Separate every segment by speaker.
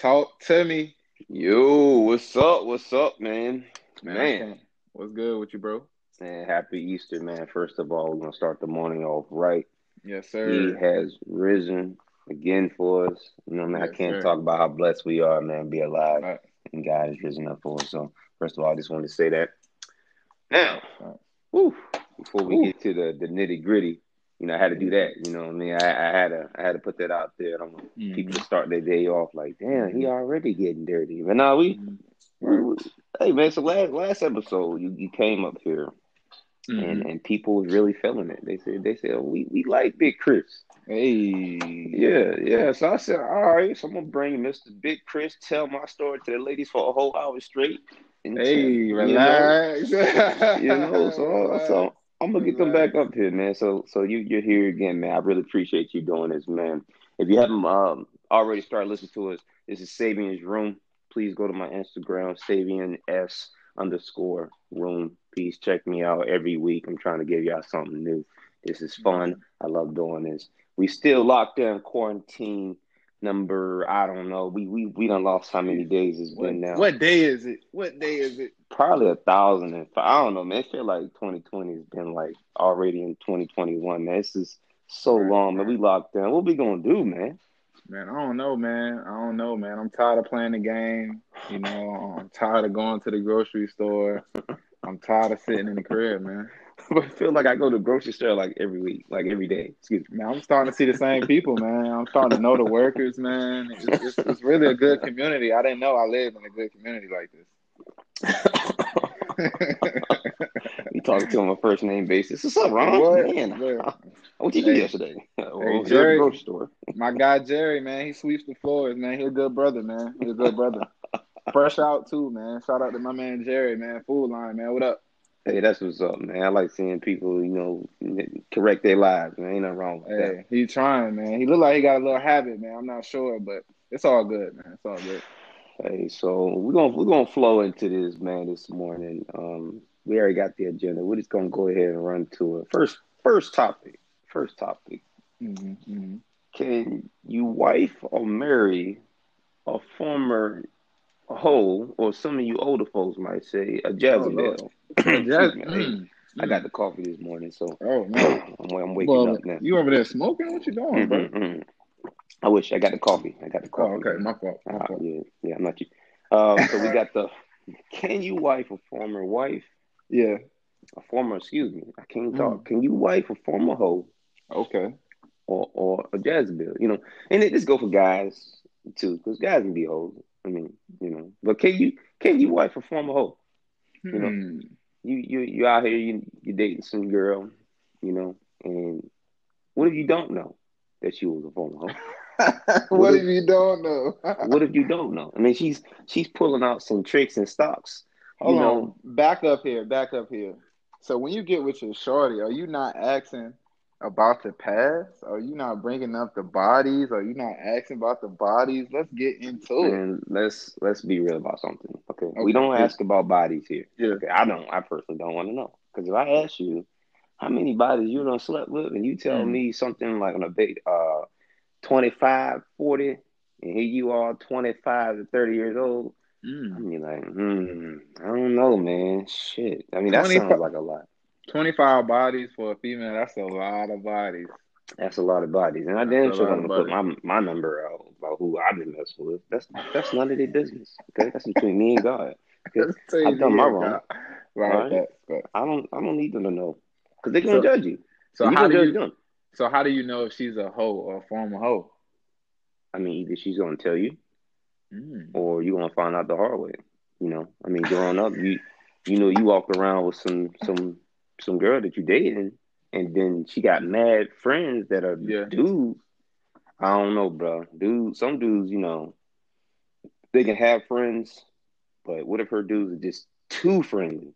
Speaker 1: Talk to me.
Speaker 2: Yo, what's up? What's up, man?
Speaker 1: Man,
Speaker 2: Man,
Speaker 1: what's good with you, bro?
Speaker 2: man, happy Easter, man. First of all, we're gonna start the morning off right.
Speaker 1: Yes, sir.
Speaker 2: He has risen again for us. You know, man, I can't
Speaker 1: sir.
Speaker 2: talk about how blessed we are, man, be alive
Speaker 1: Right.
Speaker 2: and God has risen up for us. So, first of all, I just wanted to say that. Now,
Speaker 1: Right.
Speaker 2: whew, before we
Speaker 1: Ooh.
Speaker 2: get to the, the nitty gritty, you know, I had to do that. You know what I mean? I, I had to I had to put that out there. I don't want people to start their day off like, damn, he already getting dirty. But now we
Speaker 1: Mhm.
Speaker 2: We- Hey man, so last last episode you, you came up here
Speaker 1: Mhm.
Speaker 2: and, and people was really feeling it. They said they said oh, we we like Big Chris.
Speaker 1: Hey.
Speaker 2: Yeah, yeah. So I said, all right, so I'm gonna bring Mr. Big Chris, tell my story to the ladies for a whole hour straight. And
Speaker 1: Hey,
Speaker 2: you know,
Speaker 1: relax.
Speaker 2: you know, so so I'm gonna get them back up here, man. So so you you're here again, man. I really appreciate you doing this, man. If you haven't um already started listening to us, this is Sabian's Room. Please go to my Instagram, Sabian S underscore room. Please check me out every week. I'm trying to give y'all something new. This is fun. I love doing this. We still locked in quarantine number. I don't know. We we we done lost how many days it's
Speaker 1: What,
Speaker 2: been now.
Speaker 1: what day is it? What day is it?
Speaker 2: Probably a thousand and five. I don't know, man. It feel like 2020 has been like already in 2021, man. This is so
Speaker 1: Right,
Speaker 2: long, man.
Speaker 1: right.
Speaker 2: We locked down. What we gonna do, man?
Speaker 1: Man, I don't know, man. I don't know, man. I'm tired of playing the game. You know, I'm tired of going to the grocery store. I'm tired of sitting in the crib, man.
Speaker 2: But I feel like I go to the grocery store like every week, like every day. Excuse me.
Speaker 1: Man, I'm starting to see the same people, man. I'm starting to know the workers, man. It's, it's, it's really a good community. I didn't know I lived in a good community like this.
Speaker 2: We talking to him on a first name basis. What's up, Ron?
Speaker 1: What?
Speaker 2: Man,
Speaker 1: What?
Speaker 2: what you do
Speaker 1: Hey.
Speaker 2: yesterday?
Speaker 1: Hey,
Speaker 2: at the
Speaker 1: Jerry.
Speaker 2: grocery store.
Speaker 1: My guy Jerry, man, he sweeps the floors, man. He a good brother, man. He a good brother. Fresh out too, man. Shout out to my man Jerry, man. Food line, man. What up?
Speaker 2: Hey, that's what's up, man. I like seeing people, you know, correct their lives, man. Ain't nothing wrong with that.
Speaker 1: Hey, he trying, man. He look like he got a little habit, man. I'm not sure, but it's all good, man. It's all good.
Speaker 2: Hey, so we're gonna we're gonna flow into this, man, this morning. Um, we already got the agenda. We're just gonna go ahead and run to it. First, first topic. First topic.
Speaker 1: hmm hmm
Speaker 2: Can you wife or marry a former hoe, or some of you older folks might say a Jezebel? Excuse I got the coffee this morning, so
Speaker 1: Oh man.
Speaker 2: I'm, I'm waking
Speaker 1: Well,
Speaker 2: up now.
Speaker 1: you over there smoking? What you doing, bro?
Speaker 2: Mhm, mhm. I wish I got the coffee. I got the
Speaker 1: Oh,
Speaker 2: coffee.
Speaker 1: okay. My fault. My
Speaker 2: Ah,
Speaker 1: fault.
Speaker 2: yeah, yeah, I'm not you. Um, so we got the can you wife a former wife,
Speaker 1: Yeah.
Speaker 2: a former excuse me, I can't
Speaker 1: Mm.
Speaker 2: talk. Can you wife a former hoe
Speaker 1: Okay.
Speaker 2: or or a Jezebel? You know, and it just go for guys too, because guys can be hoes. I mean, you know, but can you can you wife a former hoe? You know,
Speaker 1: Hmm.
Speaker 2: You you you out here, you you dating some girl, you know, and what if you don't know that she was a former hoe?
Speaker 1: what
Speaker 2: if-
Speaker 1: if you don't know?
Speaker 2: what if you don't know? I mean, she's she's pulling out some tricks and stocks.
Speaker 1: Hold
Speaker 2: you
Speaker 1: on.
Speaker 2: know,
Speaker 1: Back up here. Back up here. So when you get with your shorty, are you not asking about the past? Are you not bringing up the bodies? Are you not asking about the bodies? Let's get into it.
Speaker 2: and let's let's be real about something. Okay,
Speaker 1: Okay.
Speaker 2: we don't ask about bodies here.
Speaker 1: Yeah.
Speaker 2: Okay, I don't. I personally don't want to know because if I ask you how many bodies you done slept with, and you tell
Speaker 1: Mm.
Speaker 2: me something like on a big uh 25, 40, and here you are 25 to 30 years old,
Speaker 1: Mm.
Speaker 2: I'm be like, hmm, I don't know, man. Shit. I mean, that
Speaker 1: 25
Speaker 2: sounds like a lot.
Speaker 1: 25 bodies for a female, that's a lot of bodies.
Speaker 2: That's a lot of bodies, and I
Speaker 1: That's
Speaker 2: damn sure don't
Speaker 1: of
Speaker 2: put my my number out about who I've been messing with. That's that's none of their business. Okay, that's between me and God. I've done my wrong.
Speaker 1: Right,
Speaker 2: Right.
Speaker 1: that's good.
Speaker 2: I don't I don't need them to know because they're gonna
Speaker 1: So-
Speaker 2: judge you.
Speaker 1: So
Speaker 2: you're
Speaker 1: how do
Speaker 2: judge
Speaker 1: you
Speaker 2: them.
Speaker 1: so how do you know if she's a hoe or a former hoe?
Speaker 2: I mean, either she's gonna tell you
Speaker 1: Mm.
Speaker 2: or you're gonna find out the hard way. You know, I mean, growing up, you you know, you walked around with some some some girl that you dating, and then she got mad friends that are
Speaker 1: Yeah.
Speaker 2: dudes. I don't know, bro. Dudes, some dudes, you know, they can have friends, but what if her dudes are just too friendly?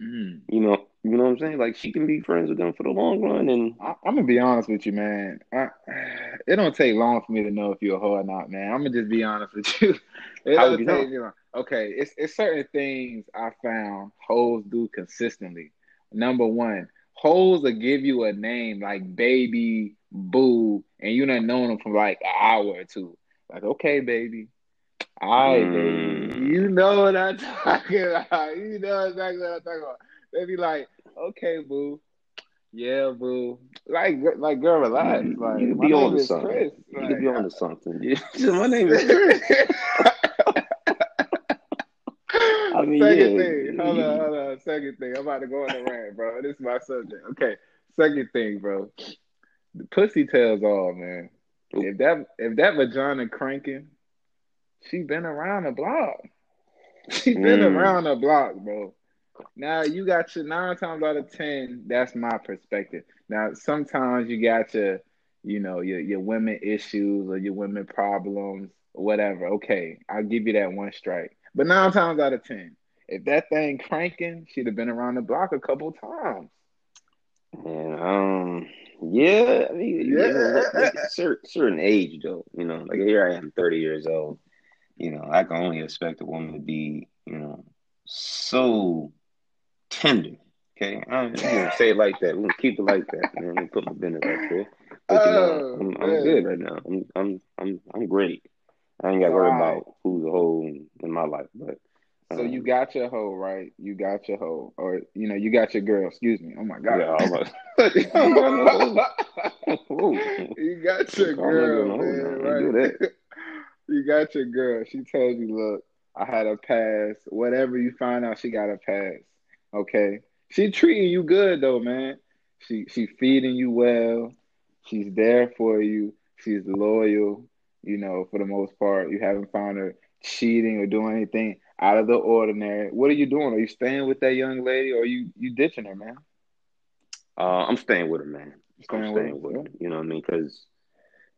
Speaker 1: Mm.
Speaker 2: You know, you know what I'm saying? Like she can be friends with them for the long run, and
Speaker 1: I, I'm gonna be honest with you, man. I, it don't take long for me to know if you're a hoe or not, man. I'm gonna just be honest with you. It
Speaker 2: How
Speaker 1: don't
Speaker 2: you
Speaker 1: take
Speaker 2: know?
Speaker 1: me long. Okay, it's it's certain things I found hoes do consistently. Number one, hoes will give you a name like baby, boo, and you not known them for like an hour or two. Like, okay, baby, I mm. you know what I'm talking about. You know exactly what I'm talking about. They be like, okay, boo. Yeah, boo. Like, like, girl, relax. Like,
Speaker 2: you could be on to something. Chris. You like, could be on to something. My name is Chris.
Speaker 1: I mean, second yeah. thing, hold on, hold on. Second thing, I'm about to go on the rant, bro. This is my subject. Okay, second thing, bro. The pussy tells all, man. If that if that vagina cranking, she been around the block. She been mm. around the block, bro. Now you got your nine times out of ten. That's my perspective. Now sometimes you got your, you know, your your women issues or your women problems, or whatever. Okay, I'll give you that one strike. But nine times out of ten, if that thing cranking, she'd have been around the block a couple times.
Speaker 2: And um, yeah, I mean, yeah. Like certain, certain age though, you know, like here I am, thirty years old. You know, I can only expect a woman to be, you know, so tender. Okay, I don't even say it like that. We're gonna keep it like that, man. Let put my business right there. But you know, oh, I'm, I'm good right now. I'm I'm I'm I'm great. I ain't got to worry about who's a hoe in, my life, but
Speaker 1: so you um, got your hoe, right? You got your hoe, or you know, you got your girl. Excuse me. Oh my god. Yeah, you got your girl, man. Right? you got your girl. She told you, "Look, I had a pass. Whatever you find out, she got a pass. Okay. She treating you good though, man. She she feeding you well. She's there for you. She's loyal. You know, for the most part, you haven't found her cheating or doing anything out of the ordinary. What are you doing? Are you staying with that young lady, or are you you ditching her, man?
Speaker 2: Uh, I'm staying with her, man. Staying I'm staying with, with her. You know what I mean? Because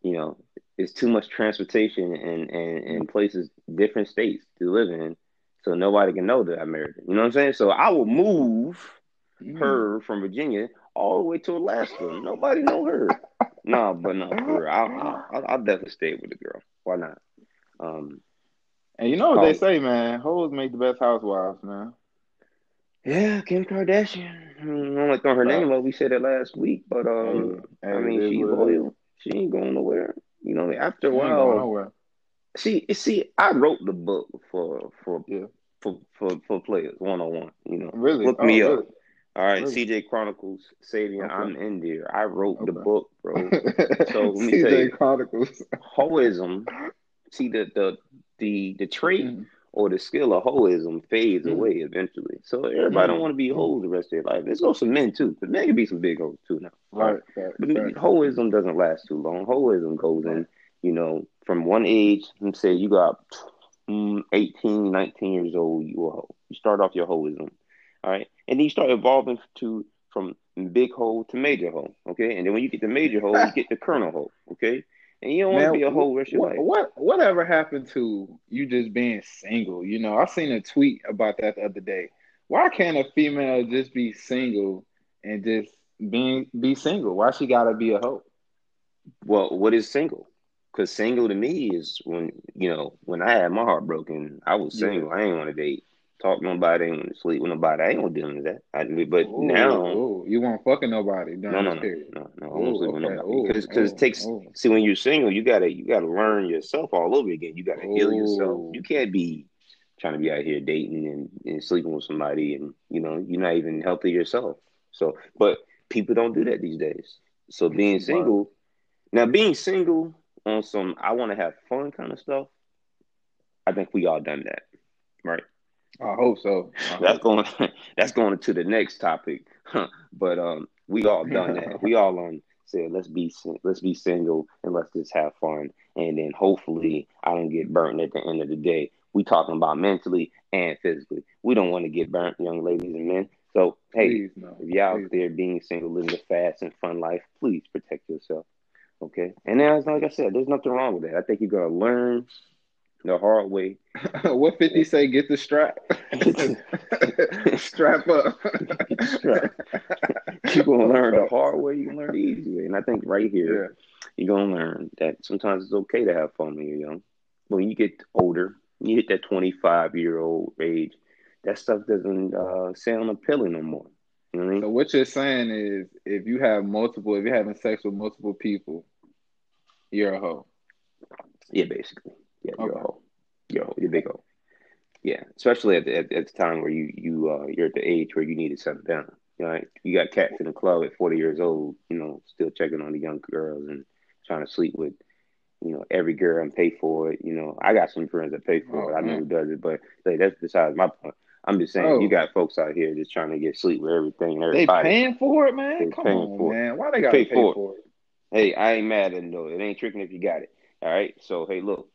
Speaker 2: you know it's too much transportation and and and places, different states to live in, so nobody can know that I married her. You know what I'm saying? So I will move mm. her from Virginia all the way to Alaska. Nobody know her. no, but no, for real. I'll, I'll, I'll definitely stay with the girl. Why not? Um,
Speaker 1: and you know what they say, man? Hoes make the best housewives, man.
Speaker 2: Yeah, Kim Kardashian. I don't like throwing her name up. We said it last week, but um, hey, I mean, she's loyal. She ain't going nowhere. You know, after a while, see, see, I wrote the book for for yeah. for, for for players one on one. You know,
Speaker 1: really
Speaker 2: look oh, me really? up. All right. CJ Chronicles, Sabian, okay. I'm in there. I wrote okay. the book, bro. So let me CJ tell you,
Speaker 1: Chronicles,
Speaker 2: hoism. See the the the the trait mm-hmm. or the skill of hoism fades mm-hmm. away eventually. So everybody mm-hmm. don't want to be hoes the rest of their life. Let's go some men too, but men can be some big hoes too now.
Speaker 1: Right. right
Speaker 2: but
Speaker 1: right.
Speaker 2: hoism doesn't last too long. Hoism goes in, you know, from one age. Let's say you got mm, 18, 19 years old, you a hoe. You start off your hoism, all right, and then you start evolving to from big hole to major hole, okay, and then when you get the major hole, you get the kernel hole, okay and you don't want to be a whole rest of your life.
Speaker 1: What whatever happened to you just being single? You know, I seen a tweet about that the other day. Why can't a female just be single and just being be single? Why she gotta be a hoe?
Speaker 2: Well, what is single? Because single to me is when you know when I had my heart broken, I was single. Yeah. I ain't want to date talk to nobody, ain't sleep with nobody. I ain't gonna do that. I, but ooh, now
Speaker 1: ooh, you won't fucking nobody.
Speaker 2: No, no, no, no, no. I won't sleep with nobody because because it takes. See, when you're single, you gotta you gotta learn yourself all over again. You gotta heal yourself. You can't be trying to be out here dating and, and sleeping with somebody, and you know you're not even healthy yourself. So, but people don't do that these days. So being single, now being single on some I want to have fun kind of stuff. I think we all done that, right?
Speaker 1: I hope so. I
Speaker 2: that's going. That's going to the next topic. but um, we all done that. we all on said let's be let's be single and let's just have fun, and then hopefully I don't get burnt at the end of the day. We talking about mentally and physically. We don't want to get burnt, young ladies and men. So hey, please, no. if y'all out there being single, living a fast and fun life, please protect yourself. Okay, and then like I said, there's nothing wrong with that. I think you gotta learn the hard way.
Speaker 1: what 50 say? Get the strap. strap up.
Speaker 2: strap. You're going to learn the hard way. You can learn the easy way. And I think right here, yeah. you're going to learn that sometimes it's okay to have fun when you're young. But when you get older, you hit that 25 year old age, that stuff doesn't uh, sound appealing no more. You know what I mean?
Speaker 1: So what you're saying is, if you have multiple, if you're having sex with multiple people, you're a hoe.
Speaker 2: Yeah, basically. Yeah, you're a hoe. You're a You're a big hoe. Yeah, especially at the, at, at the time where you you uh, you're at the age where you need to settle down. You know, you got cats in the club at 40 years old. You know, still checking on the young girls and trying to sleep with you know, every girl and pay for it. You know, I got some friends that pay for oh, it. I know who does it, but like, that's besides my point. I'm just saying, oh. you got folks out here just trying to get sleep with everything.
Speaker 1: Everybody. They paying for it, man. They Come on, man. Why they got to pay, pay for, for it?
Speaker 2: it? Hey, I ain't mad at them though. It ain't tricking if you got it. All right. So hey, look,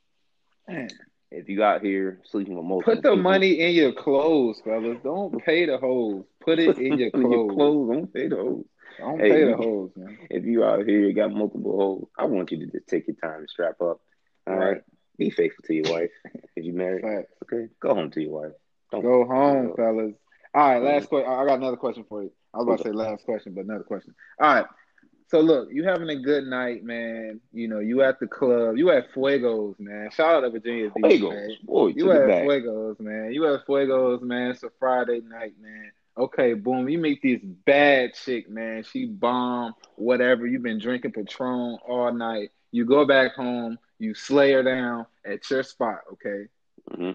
Speaker 2: man. if you out here sleeping with multiple,
Speaker 1: put the people, money in your clothes, fellas. Don't pay the hoes. Put it in your clothes. your
Speaker 2: clothes. Don't pay the hoes.
Speaker 1: Don't hey, pay the hoes, man.
Speaker 2: If you out here, you got multiple hoes. I want you to just take your time and strap up all right. right. Be faithful to your wife. if you married, right. okay, go home to your wife.
Speaker 1: Don't go home, fellas. All right, last question. I got another question for you. I was about to say last question, but another question. All right. So look, you having a good night, man. You know, you at the club. You at Fuegos, man. Shout out to Virginia Beach, Fuegos. man. Boy, you at Fuegos, man. You at Fuegos, man. It's a Friday night, man. Okay, boom. You meet this bad chick, man. She bomb, whatever. You've been drinking Patron all night. You go back home. You slay her down at your spot, okay? Mm-hmm.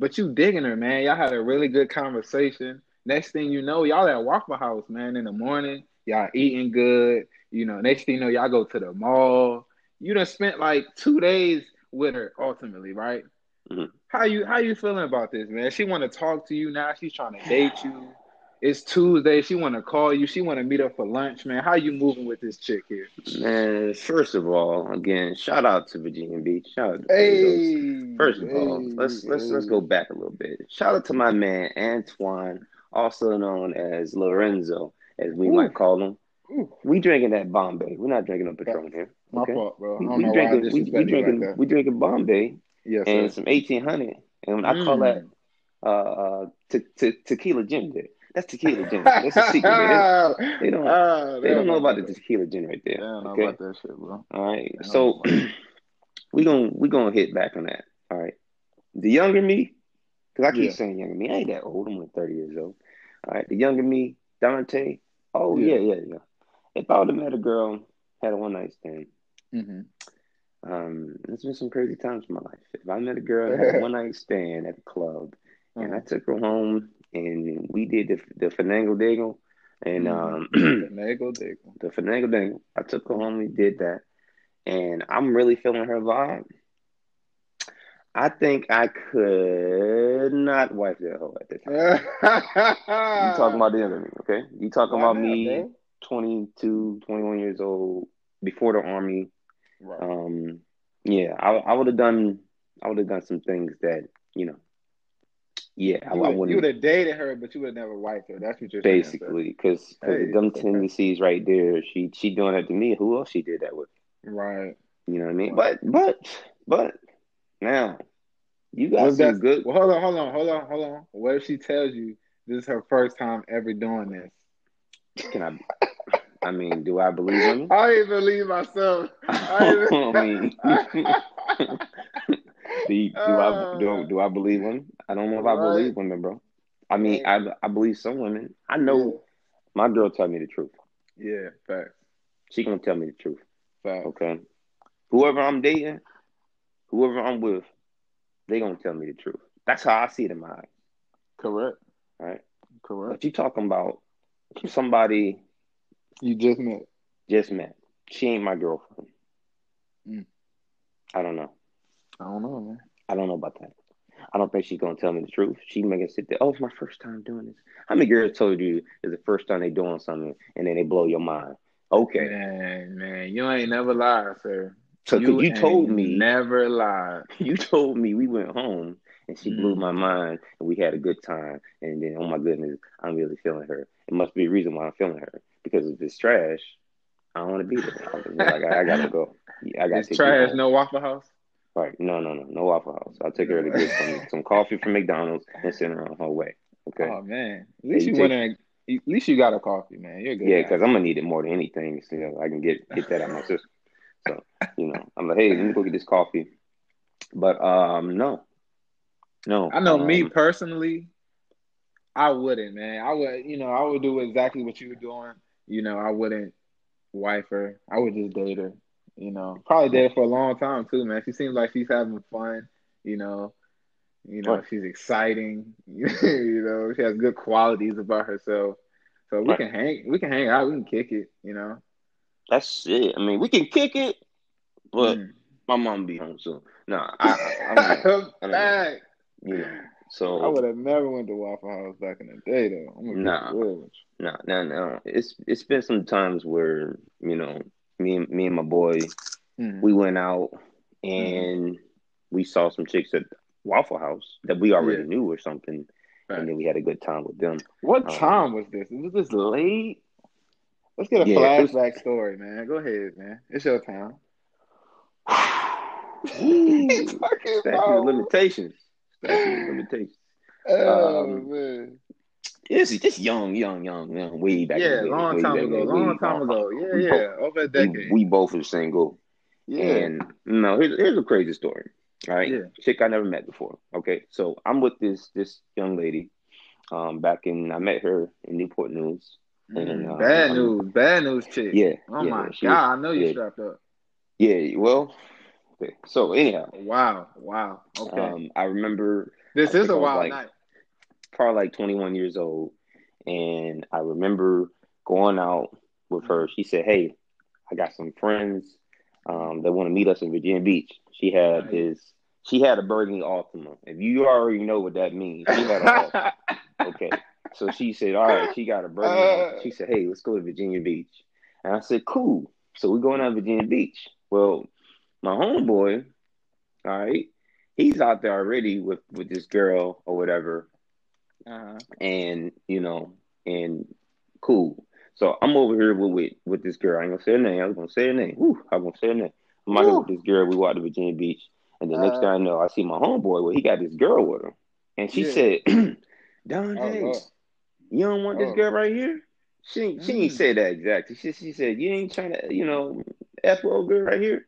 Speaker 1: But you digging her, man. Y'all had a really good conversation. Next thing you know, y'all at Waffle House, man, in the morning. Y'all eating good. You know, next thing you know, y'all go to the mall. You done spent like two days with her ultimately, right? Mm-hmm. How you how you feeling about this, man? She want to talk to you now. She's trying to date you. It's Tuesday. She want to call you. She want to meet up for lunch, man. How you moving with this chick here?
Speaker 2: Man, first of all, again, shout out to Virginia Beach. Shout out to hey, First of hey, all, let's let's hey. let's go back a little bit. Shout out to my man Antoine, also known as Lorenzo, as we Ooh. might call them. Ooh. We drinking that Bombay. We're not drinking no Patron here.
Speaker 1: My okay? fault, bro.
Speaker 2: We, we drinking we, we drinking like we drinking Bombay. Yes, and sir. some eighteen hundred, and I call that mm. uh, uh te- te- tequila ginger. That's tequila gin. That's a secret. Man. They don't. Uh, they don't know about the tequila gin right there. They don't know okay? about that shit, bro. All right. So we gonna we gonna hit back on that. All right. The younger me, because I keep yeah. saying younger me. I ain't that old. I'm only 30 years old. All right. The younger me, Dante. Oh yeah, yeah, yeah. yeah. If I would have met a girl, had a one night stand. Mm-hmm. Um, it's been some crazy times in my life. If I met a girl, had a one night stand at the club, mm-hmm. and I took her home and we did the the Fandango Dangle, and mm-hmm. um,
Speaker 1: Fandango Dangle.
Speaker 2: The Fandango Dangle. I took her home. We did that, and I'm really feeling her vibe. I think I could not wife that hoe at this time. you talking about the enemy, okay? You talking about me, bro? 22, 21 years old, before the army. Right. Um, yeah, I, I would have done, I would have done some things that you know yeah,
Speaker 1: you I, would, I You would have dated her, but you would have never wiped her. That's what you're
Speaker 2: basically because hey, them okay. tendencies right there. She she doing that to me. Who else she did that with?
Speaker 1: Right.
Speaker 2: You know what I mean? But but but now you got some good.
Speaker 1: Well, hold on, hold on, hold on, hold on. What if she tells you this is her first time ever doing this?
Speaker 2: Can I? I mean, do I believe
Speaker 1: him? I even believe myself. I, even... I
Speaker 2: mean, do, you, do uh, I do, do I believe women? I don't know if right. I believe women, bro. I mean, I I believe some women. I know yeah. my girl tell me the truth.
Speaker 1: Yeah, facts.
Speaker 2: She gonna tell me the truth. Facts. Okay. Whoever I'm dating, whoever I'm with, they gonna tell me the truth. That's how I see it in my eyes.
Speaker 1: Correct.
Speaker 2: Right.
Speaker 1: Correct.
Speaker 2: But you talking about somebody
Speaker 1: you just met.
Speaker 2: Just met. She ain't my girlfriend. Mm. I don't know.
Speaker 1: I don't know, man.
Speaker 2: I don't know about that. I don't think she's gonna tell me the truth. She make it sit there. Oh, it's my first time doing this. How many girls told you it's the first time they doing something and then they blow your mind? Okay,
Speaker 1: man, man, you ain't never lied, sir.
Speaker 2: So you, you told me
Speaker 1: never lie.
Speaker 2: You told me we went home and she blew mm-hmm. my mind and we had a good time. And then, oh my goodness, I'm really feeling her. It must be a reason why I'm feeling her because if it's trash, I don't want to be there. I, I, gotta go. I
Speaker 1: got trash. No Waffle House.
Speaker 2: Right. No, no, no. No Waffle House. I'll take her to get some, some coffee from McDonald's and send her on her way. Okay.
Speaker 1: Oh man. At least you, you went in, at least you got a coffee, man. You're good.
Speaker 2: Yeah, because I'm gonna need it more than anything. So you know, I can get get that out my system. So, you know, I'm like, hey, let me go get this coffee. But um no. No.
Speaker 1: I know um, me personally, I wouldn't, man. I would, you know, I would do exactly what you were doing. You know, I wouldn't wife her. I would just date her. You know, probably there for a long time too, man. She seems like she's having fun. You know, You know, right. she's exciting. you know, she has good qualities about herself. So we right. can hang. We can hang out. We can kick it. You know.
Speaker 2: That's it. I mean, we can kick it, but mm. my mom be home soon. Nah, I, I, I'm, I'm back. Yeah. So
Speaker 1: I would have never went to Waffle House back in the day, though. I'm
Speaker 2: nah, nah, nah, nah. It's it's been some times where you know me and me and my boy, mm. we went out and mm. we saw some chicks at Waffle House that we already yeah. knew or something, right. and then we had a good time with them.
Speaker 1: What um, time was this? Was this late? Let's get a yeah, flashback was... story, man. Go ahead, man. It's your time.
Speaker 2: Statute of limitations. Statute of limitations. Oh um, man. It's just young, young, young, young, way back.
Speaker 1: Yeah, long time ago, long time ago. Yeah, yeah, over a decade.
Speaker 2: We, we both were single. Yeah. And no, here's, here's a crazy story. All right, yeah. chick I never met before. Okay, so I'm with this this young lady. Um, back in I met her in Newport News.
Speaker 1: Bad news, bad news, chick.
Speaker 2: Yeah.
Speaker 1: Oh
Speaker 2: yeah,
Speaker 1: my god, I know you yeah, strapped up.
Speaker 2: Yeah. Well. Okay. So anyhow.
Speaker 1: Wow. Wow. Okay.
Speaker 2: Um, I remember.
Speaker 1: This
Speaker 2: I
Speaker 1: is a wild
Speaker 2: like,
Speaker 1: night.
Speaker 2: Probably like 21 years old, and I remember going out with her. She said, "Hey, I got some friends um, that want to meet us in Virginia Beach." She had right. this. She had a burgundy Altima. If you already know what that means, she had a okay. So she said, "All right." She got a burgundy. Uh, she said, "Hey, let's go to Virginia Beach." And I said, "Cool." So we're going to Virginia Beach. Well, my homeboy, all right, he's out there already with with this girl or whatever, uh-huh. and you know, and cool. So I'm over here with, with with this girl. I ain't gonna say her name. I was gonna say her name. Whew, I'm gonna say her name. I'm out here with this girl. We walked to Virginia Beach, and the uh, next thing I know, I see my homeboy. Well, he got this girl with him, and she yeah. said, "Don oh, you don't want oh. this girl right here." She she mm. ain't say that exactly. She she said, "You ain't trying to, you know, f old girl right here."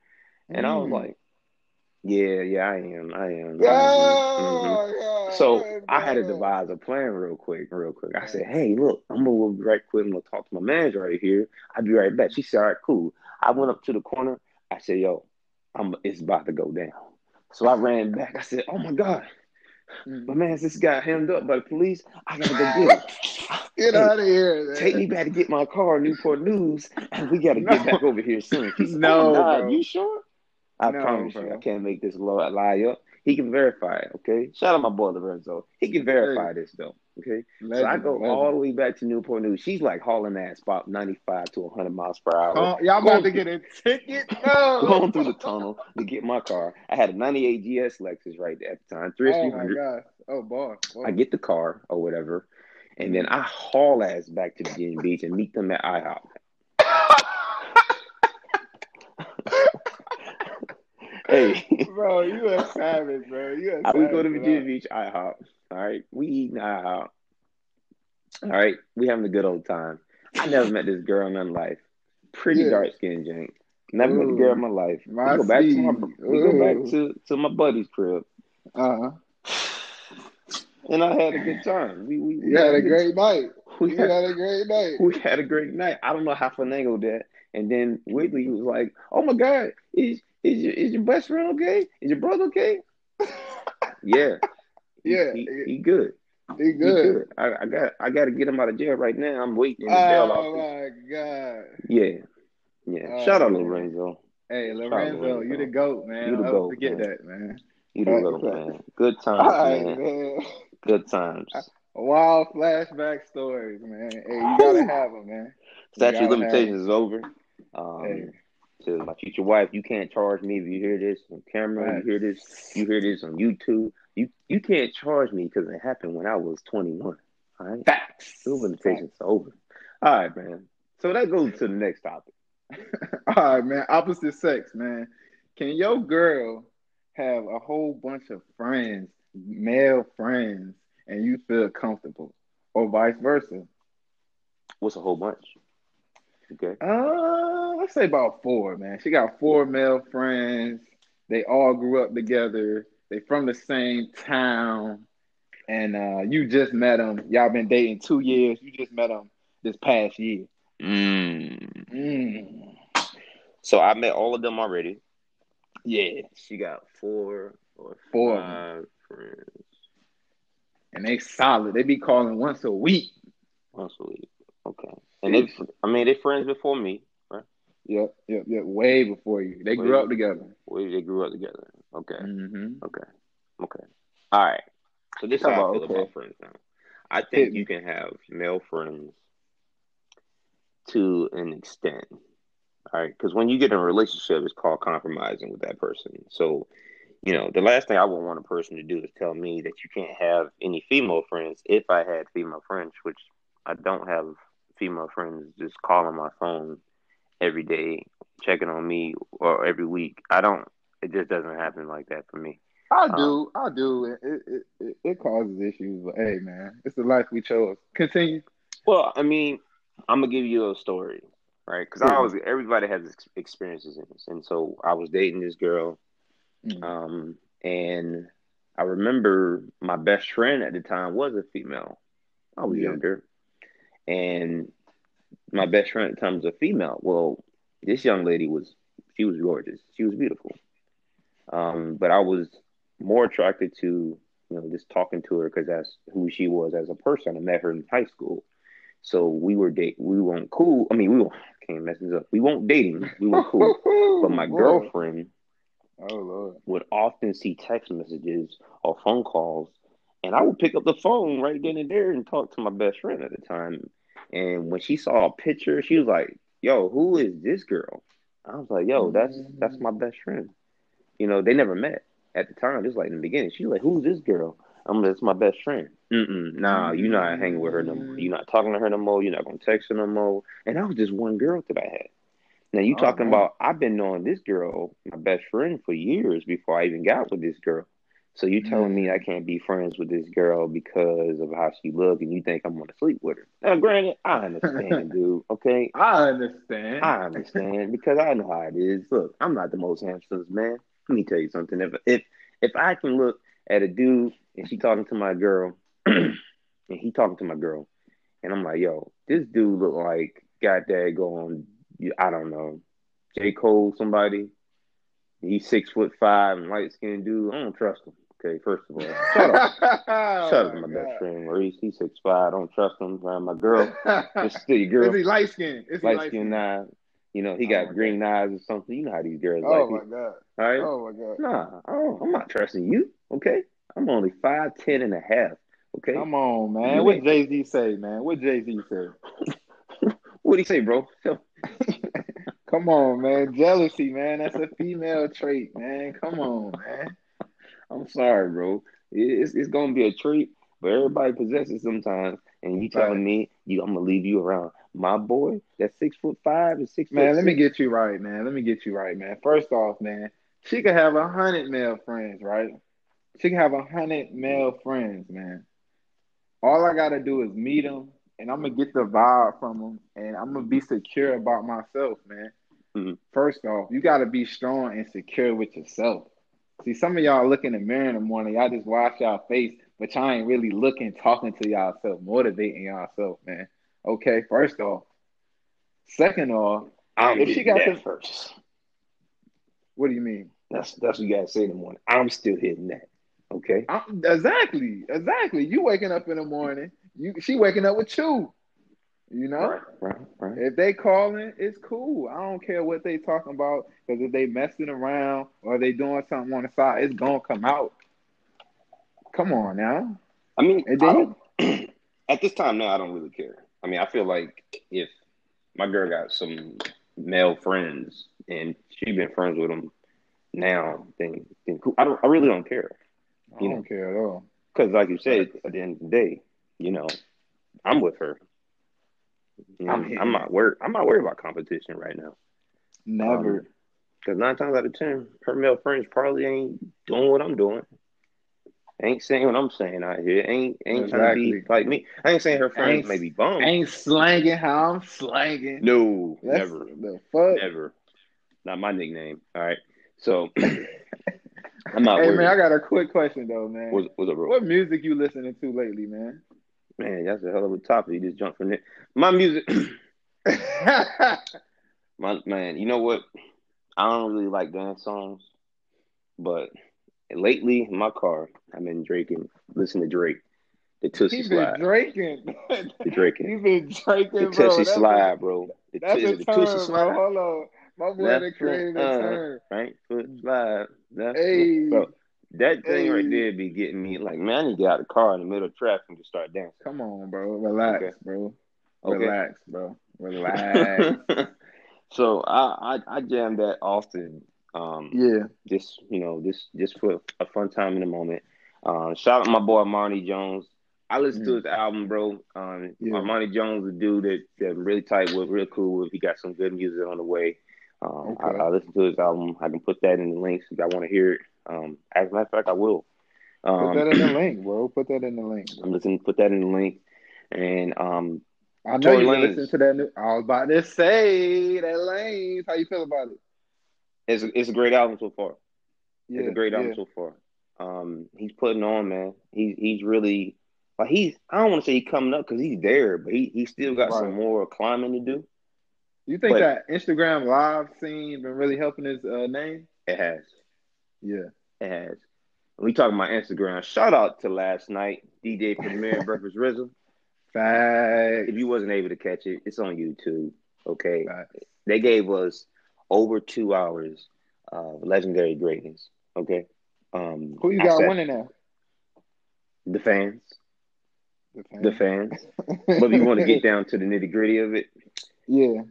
Speaker 2: And mm. I was mm. like, "Yeah, yeah, I am, I am." mm-hmm. so I had to devise a plan real quick, real quick. I said, "Hey, look, I'm gonna be right quick. I'm gonna talk to my manager right here. I'll be right back." She said, "All right, cool." I went up to the corner. I said, "Yo, I'm it's about to go down." So I ran back. I said, "Oh my god." Mm. My man this guy hemmed up by the police. I gotta go get him.
Speaker 1: get hey, out of here.
Speaker 2: Man. Take me back to get my car, Newport News, and we gotta no. get back over here soon.
Speaker 1: Said, no,
Speaker 2: oh, you sure? I no, promise bro. you, I can't make this lie up. He can verify it, okay? Shout out my boy Lorenzo. He can verify hey. this though. Okay. Legend, so I go legend. all the way back to Newport News. She's like hauling ass about 95 to 100 miles per hour.
Speaker 1: Oh, y'all about to get a ticket? No.
Speaker 2: going through the tunnel to get my car. I had a 98 GS Lexus right there at the time. 3
Speaker 1: oh, my God. Oh, boy. boy.
Speaker 2: I get the car or whatever. And then I haul ass back to Virginia Beach and meet them at IHOP.
Speaker 1: hey, bro, you a savage, bro. You a savage,
Speaker 2: we go to Virginia bro. Beach IHOP. All right, we eating IHOP. All right, we having a good old time. I never met this girl in my life. Pretty yeah. dark skinned jank. Never Ooh, met a girl in my life. My we go back to my we go back to, to my buddy's crib.
Speaker 1: Uh huh.
Speaker 2: And I had a good time. We we,
Speaker 1: we had, had, a great night. We had, had, a great night.
Speaker 2: We had a great night. I don't know how finagled that. And then Whitley was like, "Oh my God, is is your is your best friend okay? Is your brother okay?" yeah,
Speaker 1: yeah,
Speaker 2: he, he, he good.
Speaker 1: He good. He good.
Speaker 2: I, I, got I got to get him out of jail right now. I'm waiting in the
Speaker 1: oh
Speaker 2: jail
Speaker 1: office. my god.
Speaker 2: Yeah, yeah. Oh, Shout out Lorenzo.
Speaker 1: Hey Lorenzo, Lorenzo, you the goat, man. You the goat. Forget man. that, man.
Speaker 2: You the goat, man. Good times, man. man. Good times.
Speaker 1: Wild flashback stories, man. Hey, you gotta have them, man.
Speaker 2: Statute limitations is over. Um, hey to my future wife, you can't charge me if you hear this on camera, right. you hear this, you hear this on YouTube. You you can't charge me because it happened when I was 21. All right.
Speaker 1: Facts.
Speaker 2: The limitations over. All right, man. So that goes to the next topic.
Speaker 1: all right, man. Opposite sex, man. Can your girl have a whole bunch of friends, male friends, and you feel comfortable, or vice versa?
Speaker 2: What's a whole bunch?
Speaker 1: Okay. Uh, let's say about four, man. She got four male friends. They all grew up together. They from the same town, and uh, you just met them. Y'all been dating two years. You just met them this past year.
Speaker 2: Mm.
Speaker 1: Mm.
Speaker 2: So I met all of them already.
Speaker 1: Yeah.
Speaker 2: She got four or
Speaker 1: four
Speaker 2: five friends.
Speaker 1: and they solid. They be calling once a week.
Speaker 2: Once a week. Okay. And they, I mean, they friends before me, right?
Speaker 1: Yep, yep, yep. Way before you. They way, grew up together.
Speaker 2: Way they grew up together. Okay.
Speaker 1: Mm-hmm.
Speaker 2: Okay. Okay. All right. So this is how I feel okay. about friends now. I think you can have male friends to an extent. All right. Because when you get in a relationship, it's called compromising with that person. So, you know, the last thing I would want a person to do is tell me that you can't have any female friends if I had female friends, which I don't have female friends just calling my phone every day, checking on me or every week. I don't. It just doesn't happen like that for me.
Speaker 1: I um, do, um, I do. It, it, it it causes issues, but hey, man, it's the life we chose. Continue.
Speaker 2: Well, I mean, I'm gonna give you a story, right? Because I always everybody has experiences in this, and so I was dating this girl, mm-hmm. um, and I remember my best friend at the time was a female. I was yeah. younger, and my best friend at the time was a female. Well, this young lady was she was gorgeous. She was beautiful. Um, but I was more attracted to you know just talking to her because that's who she was as a person. I met her in high school, so we were date. We weren't cool. I mean, we were, can't mess this up. We weren't dating. We were cool. but my girlfriend,
Speaker 1: oh Lord,
Speaker 2: would often see text messages or phone calls, and I would pick up the phone right then and there and talk to my best friend at the time. And when she saw a picture, she was like, "Yo, who is this girl?" I was like, "Yo, that's that's my best friend." You know, they never met at the time. Just like in the beginning, she's like, "Who's this girl?" I'm that's my best friend. Mm-mm, nah, you're not hanging with her no more. You're not talking to her no more. You're not gonna text her no more. And I was just one girl that I had. Now you oh, talking man. about I've been knowing this girl, my best friend, for years before I even got with this girl. So you telling me I can't be friends with this girl because of how she look, and you think I'm gonna sleep with her? Now, granted, I understand, dude. Okay,
Speaker 1: I understand.
Speaker 2: I understand because I know how it is. Look, I'm not the most handsome man. Let me tell you something. If if if I can look at a dude and she talking to my girl, and he talking to my girl, and I'm like, yo, this dude look like got that going. I don't know, J Cole, somebody. He's six foot five and light skinned dude. I don't trust him. Okay, first of all, shut up. oh shut up, my, my best friend Maurice. He's six five. I don't trust him. Around my girl, it's still your girl.
Speaker 1: Is he light skinned?
Speaker 2: Light skinned eyes. You know, he oh, got oh green God. eyes or something. You know how these girls
Speaker 1: oh
Speaker 2: like.
Speaker 1: Oh my god.
Speaker 2: All right.
Speaker 1: Oh my god.
Speaker 2: Nah, I am not trusting you. Okay, I'm only five ten and a half. Okay.
Speaker 1: Come on, man. You what Jay Z say, man? What Jay Z say?
Speaker 2: what he say, bro?
Speaker 1: Come on, man. Jealousy, man. That's a female trait, man. Come on, man.
Speaker 2: I'm sorry, bro. It's it's gonna be a treat, but everybody possesses sometimes. And you telling right. me you I'm gonna leave you around my boy that's six foot five and six.
Speaker 1: Man,
Speaker 2: let
Speaker 1: six. me get you right, man. Let me get you right, man. First off, man, she could have a hundred male friends, right? She can have a hundred male friends, man. All I gotta do is meet them, and I'm gonna get the vibe from them, and I'm gonna be secure about myself, man. Mm-hmm. First off, you gotta be strong and secure with yourself. See, some of y'all look in the mirror in the morning, y'all just wash y'all face, but y'all ain't really looking, talking to y'allself, motivating y'allself, man. Okay, first off. Second off,
Speaker 2: I'm if she got that the first.
Speaker 1: What do you mean?
Speaker 2: That's that's what you gotta say in the morning. I'm still hitting that. Okay.
Speaker 1: I'm, exactly, exactly. You waking up in the morning. You she waking up with you. You know,
Speaker 2: right, right, right.
Speaker 1: if they calling, it's cool. I don't care what they talking about because if they messing around or they doing something on the side, it's gonna come out. Come on now.
Speaker 2: I mean, then, at this time now, I don't really care. I mean, I feel like if my girl got some male friends and she been friends with them now, then then cool. I don't. I really don't care.
Speaker 1: I don't know? care at all.
Speaker 2: Because, like you said, at the end of the day, you know, I'm with her. You know, I'm, I'm, not worried. I'm not worried about competition right now.
Speaker 1: Never.
Speaker 2: Because um, nine times out of ten, her male friends probably ain't doing what I'm doing. Ain't saying what I'm saying out here. Ain't ain't exactly. trying to be like me. I ain't saying her friends ain't, may be bummed.
Speaker 1: Ain't slanging how I'm slanging.
Speaker 2: No, That's never. The fuck? Never. Not my nickname. All right. So I'm not.
Speaker 1: Hey
Speaker 2: worried.
Speaker 1: man, I got a quick question though, man.
Speaker 2: What's, what's up, bro?
Speaker 1: What music you listening to lately, man?
Speaker 2: Man, that's a hell of a topic. You just jumped from it. My music. my man, you know what? I don't really like dance songs, but lately in my car, I've been drinking, listening to Drake. The Tootsie
Speaker 1: He's
Speaker 2: Slide.
Speaker 1: been drinking.
Speaker 2: The drinking.
Speaker 1: He's been drinking,
Speaker 2: The
Speaker 1: bro.
Speaker 2: Tootsie
Speaker 1: That's
Speaker 2: Slide,
Speaker 1: a,
Speaker 2: bro. The,
Speaker 1: that's
Speaker 2: t-
Speaker 1: a
Speaker 2: the
Speaker 1: term,
Speaker 2: Tootsie
Speaker 1: bro. Hold on. My boy that created
Speaker 2: foot,
Speaker 1: a
Speaker 2: uh,
Speaker 1: term.
Speaker 2: right foot slide. Left
Speaker 1: Hey.
Speaker 2: foot. Bro, that thing right there be getting me like, man, I need to get out of the car in the middle of traffic and just start dancing.
Speaker 1: Come on, bro. Relax,
Speaker 2: Okay.
Speaker 1: bro.
Speaker 2: Okay.
Speaker 1: Relax, bro. Relax.
Speaker 2: so I, I I jam that often. Um,
Speaker 1: yeah.
Speaker 2: just you know, just just for a fun time in the moment. Uh, shout out my boy Marnie Jones. I listened to
Speaker 1: Mm.
Speaker 2: his album, bro. Um,
Speaker 1: Yeah.
Speaker 2: Jones, a dude that, that I'm really tight with, real cool with. He got some good music on the way. Um,
Speaker 1: Okay.
Speaker 2: I, I listened to his album. I can put that in the links if y'all want to hear it. Um, as a matter of fact, I will.
Speaker 1: Put
Speaker 2: Um,
Speaker 1: that in the link, bro. Put that in the link. bro.
Speaker 2: I'm listening. Put that in the link. And um,
Speaker 1: I know
Speaker 2: Tory
Speaker 1: you listen to that new. I was about to say that Lanez. How you feel about it?
Speaker 2: It's a, it's a great album so far.
Speaker 1: Yeah,
Speaker 2: it's a great album
Speaker 1: yeah.
Speaker 2: so far. Um, he's putting on, man. He's he's really like he's. I don't want to say he's coming up because he's there, but he he still got some more climbing to do.
Speaker 1: You think
Speaker 2: But-
Speaker 1: that Instagram live scene been really helping his uh, name?
Speaker 2: It has.
Speaker 1: Yeah.
Speaker 2: It has. We talking about Instagram. Shout out to last night, DJ Premier Breakfast.
Speaker 1: Facts.
Speaker 2: If you wasn't able to catch it, it's on YouTube. Okay,
Speaker 1: Facts.
Speaker 2: they gave us over two hours of legendary greatness. Okay, um,
Speaker 1: Who you got
Speaker 2: said
Speaker 1: winning now?
Speaker 2: The fans,
Speaker 1: The fans.
Speaker 2: the fans. but if you want to get down to the nitty gritty of it,
Speaker 1: yeah.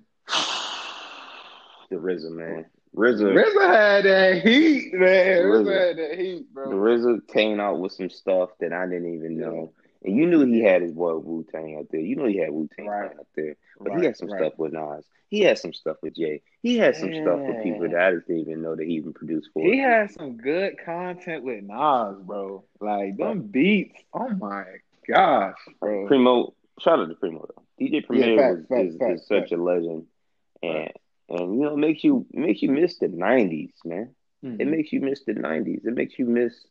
Speaker 2: the RZA man, RZA,
Speaker 1: RZA had that heat, man. RZA
Speaker 2: RZA.
Speaker 1: had that heat,
Speaker 2: the
Speaker 1: bro.
Speaker 2: RZA came out with some stuff that I didn't even know. And you knew he had his boy Wu Tang out there. You knew he had Wu Tang
Speaker 1: Right.
Speaker 2: out there. But
Speaker 1: Right,
Speaker 2: he had some
Speaker 1: right.
Speaker 2: stuff with Nas. He had some stuff with Jay. He had some stuff with people that I didn't even know that he even produced for.
Speaker 1: He had some good content with Nas, bro. Like them beats. Oh my gosh, bro.
Speaker 2: Primo, shout out to Primo though. DJ Premier
Speaker 1: facts,
Speaker 2: was,
Speaker 1: facts,
Speaker 2: is, is such
Speaker 1: facts.
Speaker 2: a legend, and and you know it makes you it makes you miss the '90s, man. It
Speaker 1: Mhm.
Speaker 2: makes you miss the '90s. It makes you miss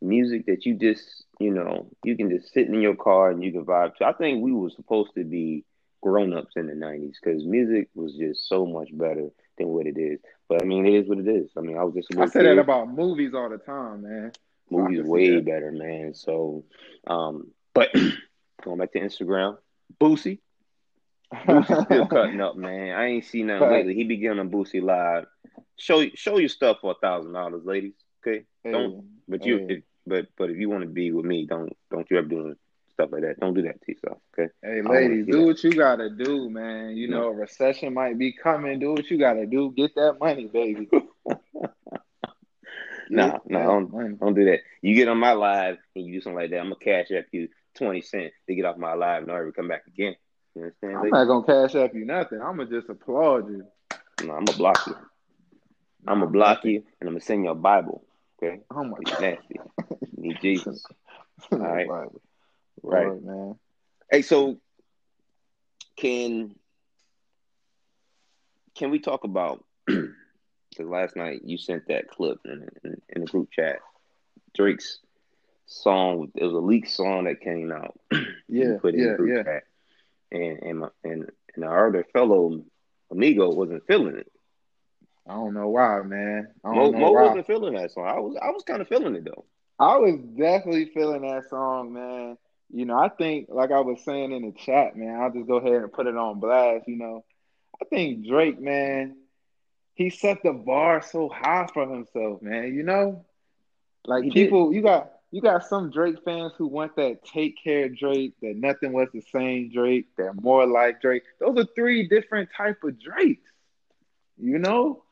Speaker 2: music that you just you know you can just sit in your car and you can vibe to. I think we were supposed to be grown ups in the '90s because music was just so much better than what it is. But I mean, it is what it is. I mean, I was just
Speaker 1: I say that about movies all the time, man.
Speaker 2: Movies way better, man. So, um, but going back to Instagram, Boosie, Boosie's still cutting up, man. I ain't seen nothing lately. He be getting on Boosie live. Show show your stuff for a thousand dollars, ladies. Okay, Don't- but you, but but if you want to be with me, don't don't you ever do stuff like that. Don't do that to yourself. Okay.
Speaker 1: hey, ladies, do
Speaker 2: that.
Speaker 1: what you gotta do, man. You
Speaker 2: Yeah.
Speaker 1: know, a recession might be coming. Do what you gotta do. Get that money, baby.
Speaker 2: Nah,
Speaker 1: that
Speaker 2: don't-
Speaker 1: money.
Speaker 2: Don't do that. You get on my live and you do something like that. I'm gonna cash up you twenty cent to get off my live and never come back again. You understand?
Speaker 1: I'm not gonna cash up you nothing. I'm gonna just applaud you.
Speaker 2: No, I'm gonna block you. I'm gonna block you, and I'm gonna send you a Bible. Okay,
Speaker 1: Oh my god.
Speaker 2: nasty. Need Jesus. right.
Speaker 1: Right.
Speaker 2: Right.
Speaker 1: Lord, man.
Speaker 2: Hey, so can can we talk about? Because last night you sent that clip in, in, in the group chat. Drake's song. It was a leaked song that came out.
Speaker 1: Yeah,
Speaker 2: put in
Speaker 1: yeah, yeah.
Speaker 2: chat, and and my, and and our other fellow amigo wasn't feeling it.
Speaker 1: I don't know why, man. I
Speaker 2: Mo, Mo
Speaker 1: why.
Speaker 2: wasn't feeling that song. I was I was kind of feeling it though.
Speaker 1: I was definitely feeling that song, man. You know, I think, like I was saying in the chat, man, I'll just go ahead and put it on blast. You know, I think Drake, man, he set the bar so high for himself, man. You know, like
Speaker 2: He did.
Speaker 1: people, you got you got some Drake fans who want that take care Drake, that nothing was the same Drake, that more life Drake. Those are three different type of Drakes. You know,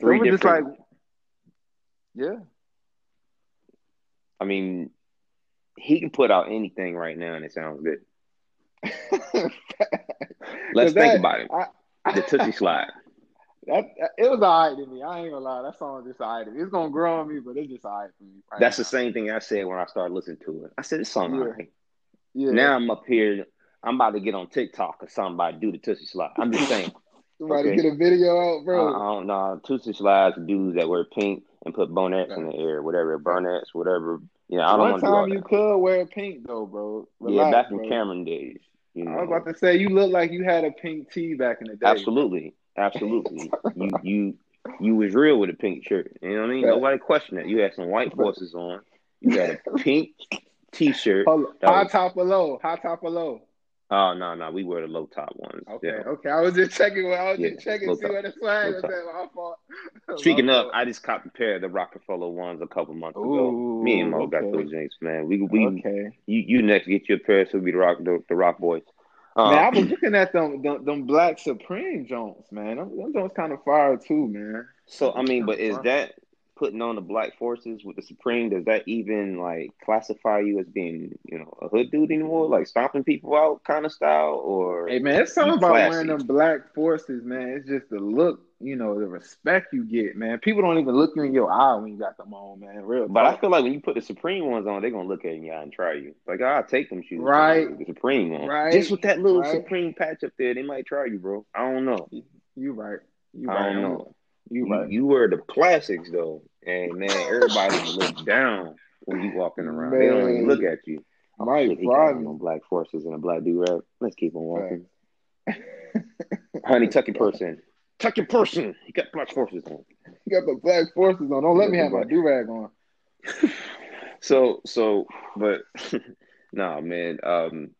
Speaker 2: Three
Speaker 1: are just
Speaker 2: different.
Speaker 1: like, yeah.
Speaker 2: I mean, he can put out anything right now, and it sounds good. Let's think
Speaker 1: that-
Speaker 2: about it.
Speaker 1: I-
Speaker 2: The Tootsie Slide.
Speaker 1: That, it was alright to me. I ain't gonna lie. That song just alright to me. It's gonna grow on me, but it's just alright for me. right
Speaker 2: That's the same thing I said when I started listening to it. I said this song
Speaker 1: Yeah.
Speaker 2: alright.
Speaker 1: Yeah.
Speaker 2: Now I'm up here. I'm about to get on TikTok or somebody do the Tootsie Slide. I'm just saying.
Speaker 1: Somebody
Speaker 2: okay.
Speaker 1: get a video out,
Speaker 2: I, I don't know. Tootsie Slides dudes that wear pink and put bonnets in the air, whatever, burnets, whatever. You know, I don't
Speaker 1: One
Speaker 2: want to do all
Speaker 1: time you
Speaker 2: that.
Speaker 1: could wear pink though, bro.
Speaker 2: Yeah,
Speaker 1: Relax,
Speaker 2: back in
Speaker 1: bro.
Speaker 2: Cam'ron days. You know.
Speaker 1: I was about to say you look like you had a pink tee back in the day.
Speaker 2: Absolutely, absolutely. you you you was real with a pink shirt. You know what I mean? Nobody questioned it. You had some white forces on. You had a pink T-shirt.
Speaker 1: High top or low? High top or low?
Speaker 2: Oh no, no, we wear the low top ones.
Speaker 1: Okay,
Speaker 2: yeah.
Speaker 1: okay. I was just checking. I was yeah, just checking see top. what the swag was. My fault.
Speaker 2: Speaking of, I just copped a pair of the Rockefeller ones a couple months ago.
Speaker 1: Ooh,
Speaker 2: Me and Mo
Speaker 1: okay.
Speaker 2: got those James, man. We we
Speaker 1: okay.
Speaker 2: You you next get your pair, so we the rock the, the rock boys.
Speaker 1: Um, man, I was looking at them, them them black Supreme Jones, man. Them, them Jones kind of fire too, man.
Speaker 2: So I mean, but is that putting on the black forces with the Supreme, does that even like classify you as being, you know, a hood dude anymore? Like stomping people out kind of style or
Speaker 1: Hey man, it's something about wearing them black forces, man. It's just the look, you know, the respect you get, man. People don't even look you in your eye when you got them on, man. Real
Speaker 2: But talk. I feel like when you put the Supreme ones on, they're gonna look at you in your eye and try you. Like I'll take them shoes.
Speaker 1: Right.
Speaker 2: The Supreme one.
Speaker 1: Right.
Speaker 2: Just with that little
Speaker 1: right.
Speaker 2: Supreme patch up there, they might try you, bro. I don't know.
Speaker 1: You right. You
Speaker 2: I
Speaker 1: right.
Speaker 2: don't know.
Speaker 1: You right.
Speaker 2: You, you wear the classics though. And man, everybody look down when you walking around.
Speaker 1: Man.
Speaker 2: They don't even look at you.
Speaker 1: Mike
Speaker 2: shit, he got on black forces and a black do rag. Let's keep on walking. Honey, tuck your purse in. Tuck your in. He got black forces on.
Speaker 1: You got the black forces on. Don't let me have my do rag on.
Speaker 2: so so, but nah, man. Um,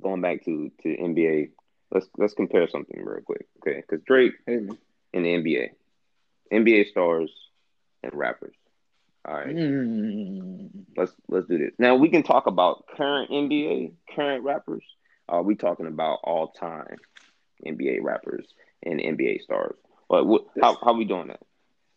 Speaker 2: going back to to NBA, let's let's compare something real quick, okay? Because Drake
Speaker 1: hey,
Speaker 2: in the NBA, NBA stars and rappers. All right,
Speaker 1: mm.
Speaker 2: let's let's do this. Now we can talk about current NBA, current rappers. Are we talking about all time NBA rappers and NBA stars? But what, how how we doing that?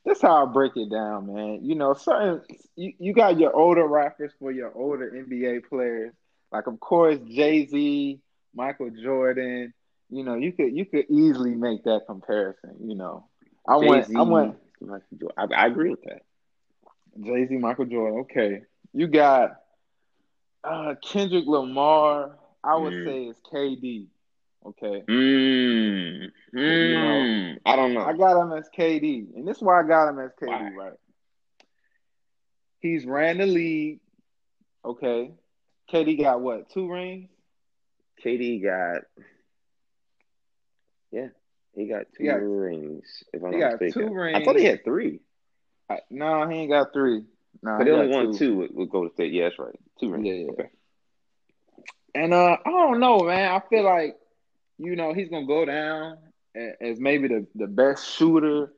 Speaker 1: That's how I break it down, man. You know, certain you, you got your older rappers for your older NBA players. Like of course Jay Z, Michael Jordan. You know, you could you could easily make that comparison. You know, I
Speaker 2: Jay-Z,
Speaker 1: went I went.
Speaker 2: I, I agree with that.
Speaker 1: Jay Z, Michael Jordan. Okay, you got uh, Kendrick Lamar. I would
Speaker 2: Mm.
Speaker 1: say it's KD. Okay,
Speaker 2: Mm,
Speaker 1: You know,
Speaker 2: mm, I don't know.
Speaker 1: I got him as KD, and this is why I got him as KD.
Speaker 2: Why?
Speaker 1: Right? He's ran the league. Okay, KD got what? Two rings.
Speaker 2: KD got, yeah, he got two
Speaker 1: He got-
Speaker 2: rings. If I'm
Speaker 1: he
Speaker 2: not
Speaker 1: got
Speaker 2: mistaken,
Speaker 1: two
Speaker 2: I thought he had three,
Speaker 1: I, no, he ain't got three. No,
Speaker 2: but
Speaker 1: he
Speaker 2: only won two. with, with Golden State. Yeah, that's right. Two rings.
Speaker 1: Yeah, yeah.
Speaker 2: Okay.
Speaker 1: And uh, I don't know, man. I feel like you know he's gonna go down as maybe the the best shooter,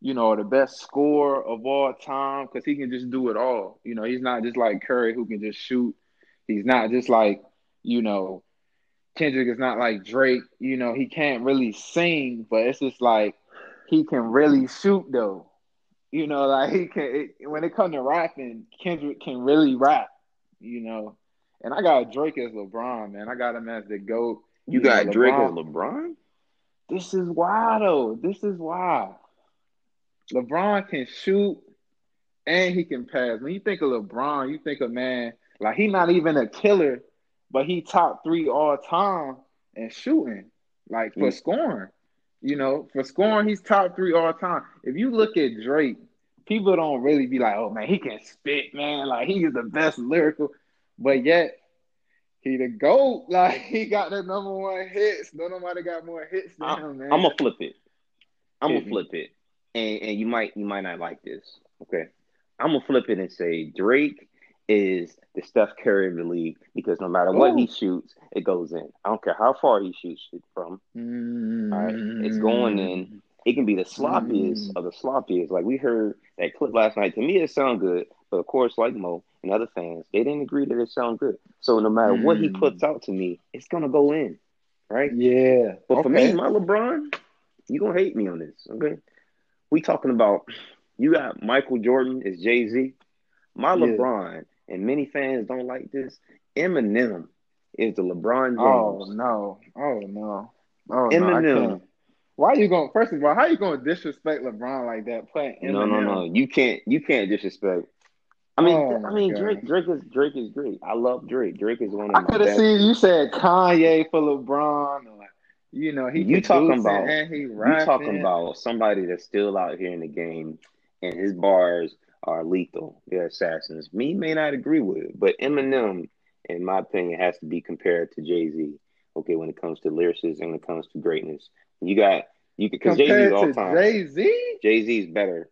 Speaker 1: you know, or the best scorer of all time because he can just do it all. You know, he's not just like Curry who can just shoot. He's not just like you know Kendrick is not like Drake. You know, he can't really sing, but it's just like he can really shoot though. You know, like he can. It, when it comes to rapping, Kendrick can really rap. You know, and I got Drake as LeBron, man. I got him as the goat.
Speaker 2: You
Speaker 1: know,
Speaker 2: got Drake as LeBron.
Speaker 1: This is why though. This is why. LeBron can shoot and he can pass. When you think of LeBron, you think of man like he not even a killer, but he top three all time in shooting, like for
Speaker 2: Mm.
Speaker 1: scoring. You know, for scoring, he's top three all time. If you look at Drake, people don't really be like, "Oh man, he can spit, man. Like he is the best lyrical," but yet he the goat. Like he got the number one hits. No nobody got more hits than him, man.
Speaker 2: I'm gonna flip it. I'm gonna flip it, and and you might you might not like this. Okay, I'm gonna flip it and say Drake is the Steph Curry of the league because no matter what he shoots, it goes in. I don't care how far he shoots it from. right, it's going in. It can be the sloppiest
Speaker 1: Mm.
Speaker 2: of the sloppiest. Like we heard that clip last night. To me, it sounded good, but of course, like Mo and other fans, they didn't agree that it sounded good. So no matter what he
Speaker 1: Mm.
Speaker 2: puts out to me, it's gonna go in, right?
Speaker 1: Yeah,
Speaker 2: But for me, my LeBron, you gonna hate me on this, okay? We talking about you got Michael Jordan is Jay Z. My
Speaker 1: Yeah.
Speaker 2: LeBron, and many fans don't like this. Eminem is the LeBron
Speaker 1: Oh
Speaker 2: James.
Speaker 1: no! Oh no! Oh no! I
Speaker 2: Eminem.
Speaker 1: can't. Why you going? First of all, how are you going to disrespect LeBron like that? Playing Eminem.
Speaker 2: No, no, no. You can't. You can't disrespect. I mean,
Speaker 1: Oh,
Speaker 2: I mean,
Speaker 1: God.
Speaker 2: Drake. Drake is Drake is great. I love Drake. Drake is one of
Speaker 1: I could have seen you said Kanye for LeBron, or you know he
Speaker 2: You talking about- You talking about somebody that's still out here in the game, and his bars are lethal. They're assassins. Me may not agree with it, but Eminem, in my opinion, has to be compared to Jay Z. Okay, when it comes to lyricism, when it comes to greatness, you got you because Jay Z all
Speaker 1: to
Speaker 2: time.
Speaker 1: Jay Z.
Speaker 2: Jay Z is better.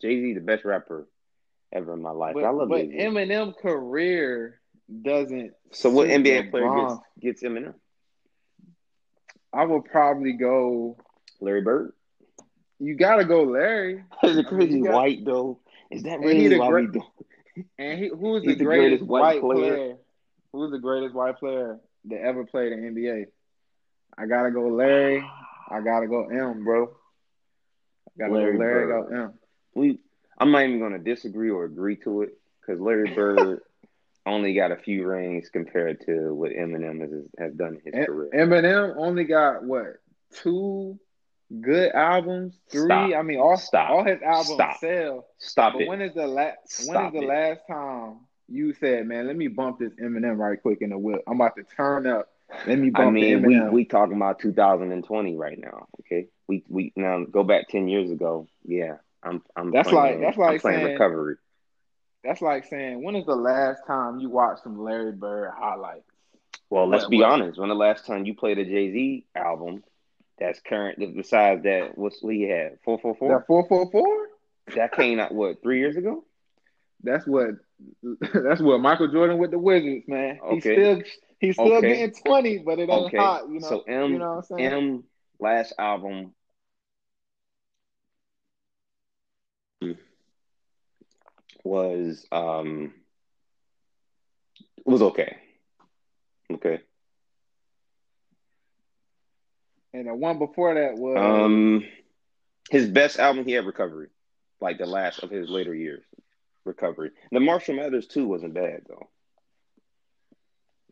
Speaker 2: Jay Z the best rapper ever in my life.
Speaker 1: But,
Speaker 2: I love
Speaker 1: but
Speaker 2: Jay-Z.
Speaker 1: Eminem career doesn't.
Speaker 2: So what
Speaker 1: suit
Speaker 2: NBA player
Speaker 1: LeBron.
Speaker 2: gets gets Eminem?
Speaker 1: I would probably go.
Speaker 2: Larry Bird.
Speaker 1: You gotta go, Larry.
Speaker 2: Is it
Speaker 1: I mean,
Speaker 2: crazy
Speaker 1: you got-
Speaker 2: white though? Is that really why
Speaker 1: great-
Speaker 2: we do?
Speaker 1: And he, who's the
Speaker 2: the
Speaker 1: greatest,
Speaker 2: greatest white
Speaker 1: white
Speaker 2: player.
Speaker 1: player? Who's the greatest white player that ever played in NBA? I gotta go, Larry. I gotta go, M, bro. I gotta
Speaker 2: Larry
Speaker 1: go, Larry.
Speaker 2: Bird.
Speaker 1: Go, M.
Speaker 2: We I'm not even gonna disagree or agree to it because Larry Bird only got a few rings compared to what Eminem has, has done in his
Speaker 1: E-
Speaker 2: career.
Speaker 1: Eminem only got what two good albums? Three.
Speaker 2: Stop.
Speaker 1: I mean, all
Speaker 2: Stop.
Speaker 1: all his albums
Speaker 2: Stop.
Speaker 1: sell.
Speaker 2: Stop
Speaker 1: But
Speaker 2: it.
Speaker 1: when is the last? When is the
Speaker 2: it.
Speaker 1: last time you said, "Man, let me bump this Eminem right quick in the whip. I'm about to turn up. Let me bump
Speaker 2: I mean, we we talking about 2020 right now. Okay, we we now go back 10 years ago. Yeah, I'm I'm
Speaker 1: That's
Speaker 2: playing,
Speaker 1: like- that's
Speaker 2: I'm
Speaker 1: like
Speaker 2: playing
Speaker 1: saying-
Speaker 2: recovery.
Speaker 1: That's like saying, when is the last time you watched some Larry Bird highlights?
Speaker 2: Well, let's
Speaker 1: What-
Speaker 2: be
Speaker 1: what?
Speaker 2: honest. When the last time you played a Jay Z album that's current, besides that, what's what he had? Four four four.
Speaker 1: That four four four.
Speaker 2: That came out what three years ago?
Speaker 1: That's what. That's what Michael Jordan with the Wizards, man. He's
Speaker 2: Okay.
Speaker 1: still he's still
Speaker 2: Okay.
Speaker 1: getting twenty, but it ain't
Speaker 2: Okay.
Speaker 1: hot. You know.
Speaker 2: So M
Speaker 1: you know what I'm saying?
Speaker 2: M last album was um was okay. Okay.
Speaker 1: And the one before that was
Speaker 2: Um his best album he had recovery. Like the last of his later years. Recovery. The Marshall Mathers 2 wasn't bad though.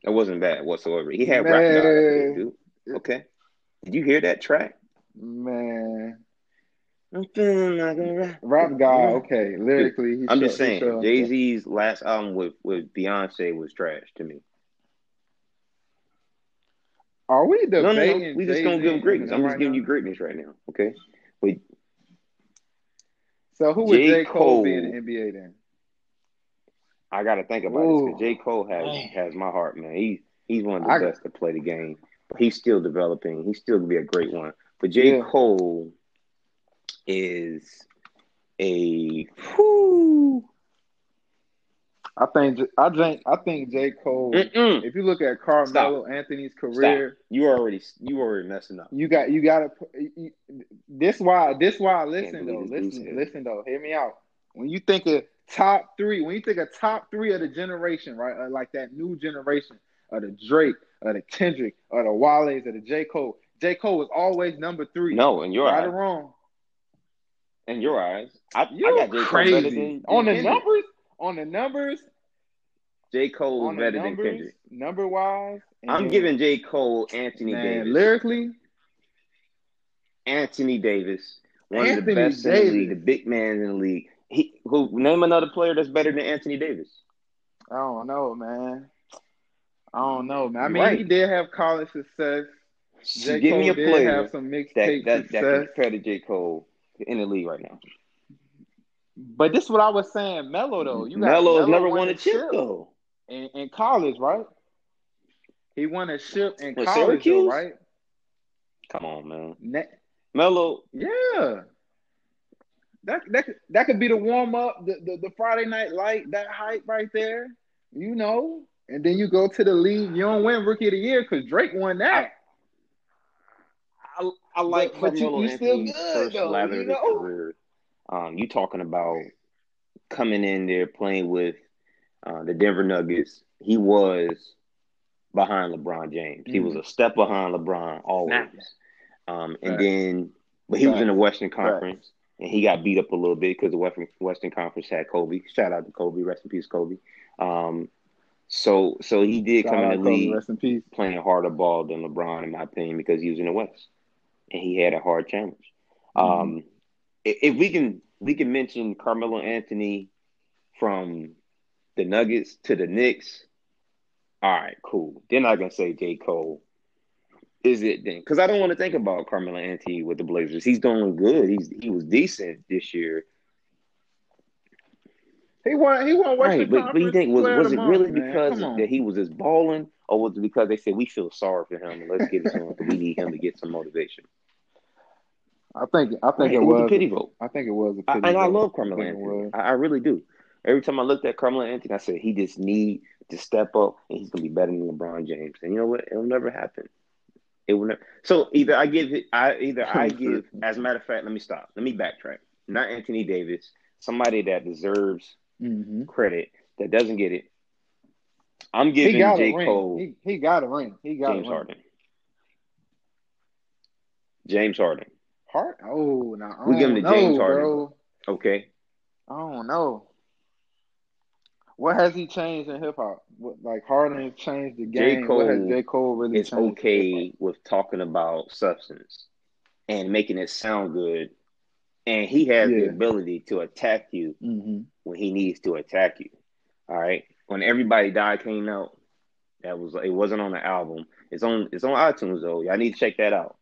Speaker 2: It wasn't bad whatsoever. He had rap
Speaker 1: Man.
Speaker 2: dude. Okay. Did you hear that track?
Speaker 1: man.
Speaker 2: I'm feeling like a rap.
Speaker 1: Rap guy, okay. Lyrically,
Speaker 2: I'm just saying, Jay Z's last album with, with Beyonce was trash to me.
Speaker 1: Are we
Speaker 2: No, no,
Speaker 1: debating?
Speaker 2: no. We just gonna give him greatness. I'm just giving
Speaker 1: now?
Speaker 2: you greatness right now. Okay. Wait,
Speaker 1: So who would
Speaker 2: J.
Speaker 1: J. Cole,
Speaker 2: Cole.
Speaker 1: be in the NBA then?
Speaker 2: I gotta think about this
Speaker 1: Ooh.
Speaker 2: because J. Cole has
Speaker 1: Dang.
Speaker 2: has my heart, man. He he's one of the
Speaker 1: I-
Speaker 2: best to play the game. But he's still developing. He's still gonna be a great one. But J.
Speaker 1: Yeah.
Speaker 2: Cole is a whew,
Speaker 1: I think I think I think J. Cole.
Speaker 2: mm-mm.
Speaker 1: If you look at Carmelo Anthony's career,
Speaker 2: you already you already messing up.
Speaker 1: you got you got to. This why this why. Listen though, listen,
Speaker 2: dude
Speaker 1: listen though. Hear me out. When you think of top three, when you think of top three of the generation, right? Uh, like that new generation of the Drake, of the Kendrick, of the Wale's, of the J. Cole. J. Cole was always number three.
Speaker 2: No, in your eyes
Speaker 1: right
Speaker 2: eyes,
Speaker 1: or wrong.
Speaker 2: in your eyes, I,
Speaker 1: You
Speaker 2: I got J. Cole
Speaker 1: crazy
Speaker 2: better than,
Speaker 1: on the
Speaker 2: than Kendrick.
Speaker 1: numbers. On the numbers,
Speaker 2: J. Cole was
Speaker 1: on the
Speaker 2: better than Kendrick.
Speaker 1: number wise.
Speaker 2: I'm giving J. Cole Anthony
Speaker 1: man,
Speaker 2: Davis.
Speaker 1: lyrically.
Speaker 2: Anthony Davis, one of the
Speaker 1: Anthony
Speaker 2: best in the league, the big man in the league. He who name another player that's better than Anthony Davis.
Speaker 1: I don't know, man. I don't know, man. I mean,
Speaker 2: right.
Speaker 1: he did have college success. J.
Speaker 2: Give
Speaker 1: Cole
Speaker 2: me a
Speaker 1: did
Speaker 2: player
Speaker 1: have some
Speaker 2: that
Speaker 1: mixtape
Speaker 2: that, that can
Speaker 1: success.
Speaker 2: compare to J. Cole in the league right now.
Speaker 1: But this is what I was saying, Melo though. You got
Speaker 2: Melo has never
Speaker 1: won
Speaker 2: a chip though.
Speaker 1: in, in college, right? He won a chip in
Speaker 2: With
Speaker 1: college, though, right?
Speaker 2: Come on, man.
Speaker 1: Ne-
Speaker 2: Melo,
Speaker 1: yeah. That that could, that could be the warm up, the, the the Friday night light, that hype right there, you know. And then you go to the league, you don't win Rookie of the Year because Drake won that.
Speaker 2: I, I like
Speaker 1: But- but you- you still good, though, you know?
Speaker 2: Career. Um, you talking about coming in there playing with uh, the Denver Nuggets? He was behind LeBron James. He was a step behind LeBron always. Um, and
Speaker 1: Facts.
Speaker 2: then, but he was in the Western Conference, and he got beat up a little bit because the Western Western Conference had Kobe. Shout out to Kobe, rest in peace, Kobe. Um, so so he did
Speaker 1: Shout
Speaker 2: come in the
Speaker 1: Kobe,
Speaker 2: league
Speaker 1: Rest in peace.
Speaker 2: playing harder ball than LeBron, in my opinion, because he was in the West and he had a hard challenge. Um, if, we can, we can mention Carmelo Anthony from the Nuggets to the Knicks. All right, cool. Then I can say J. Cole. Is it then? Because I don't want to think about Carmelo Anthony with the Blazers. He's doing good. He's he was decent this year.
Speaker 1: He won. He won Western
Speaker 2: Right, but, but you think was was it really
Speaker 1: man.
Speaker 2: because that he was just balling, or was it because they said we feel sorry for him and let's to him we need him to get some motivation?
Speaker 1: I think. I think
Speaker 2: Right,
Speaker 1: it
Speaker 2: was
Speaker 1: was.
Speaker 2: a pity vote.
Speaker 1: I think it was a pity vote.
Speaker 2: and I love Carmelo
Speaker 1: I
Speaker 2: Anthony. I, I really do. Every time I looked at Carmelo Anthony, I said he just need to step up and he's gonna be better than LeBron James. And you know what? It'll never happen. It will never. So either I give it, I either I give. As a matter of fact, let me stop. Let me backtrack. Not Anthony Davis, somebody that deserves
Speaker 1: Mm-hmm.
Speaker 2: credit that doesn't get it. I'm giving
Speaker 1: He got
Speaker 2: J.
Speaker 1: a ring.
Speaker 2: Cole,
Speaker 1: He, he got a ring. He got
Speaker 2: James
Speaker 1: a ring.
Speaker 2: Harden. James Harden.
Speaker 1: Hart? Oh, no.
Speaker 2: We give him
Speaker 1: to
Speaker 2: James Harden.
Speaker 1: Bro.
Speaker 2: Okay.
Speaker 1: I don't know. What has he changed in hip hop? Like Harden has changed the
Speaker 2: J.
Speaker 1: game. what has
Speaker 2: Cole
Speaker 1: J. Cole really
Speaker 2: It's okay with talking about substance and making it sound good. And he has the ability to attack you
Speaker 1: Mm-hmm.
Speaker 2: when he needs to attack you. All right. When Everybody Died came out, that was it wasn't on the album. It's on it's on iTunes though. Y'all need to check that out.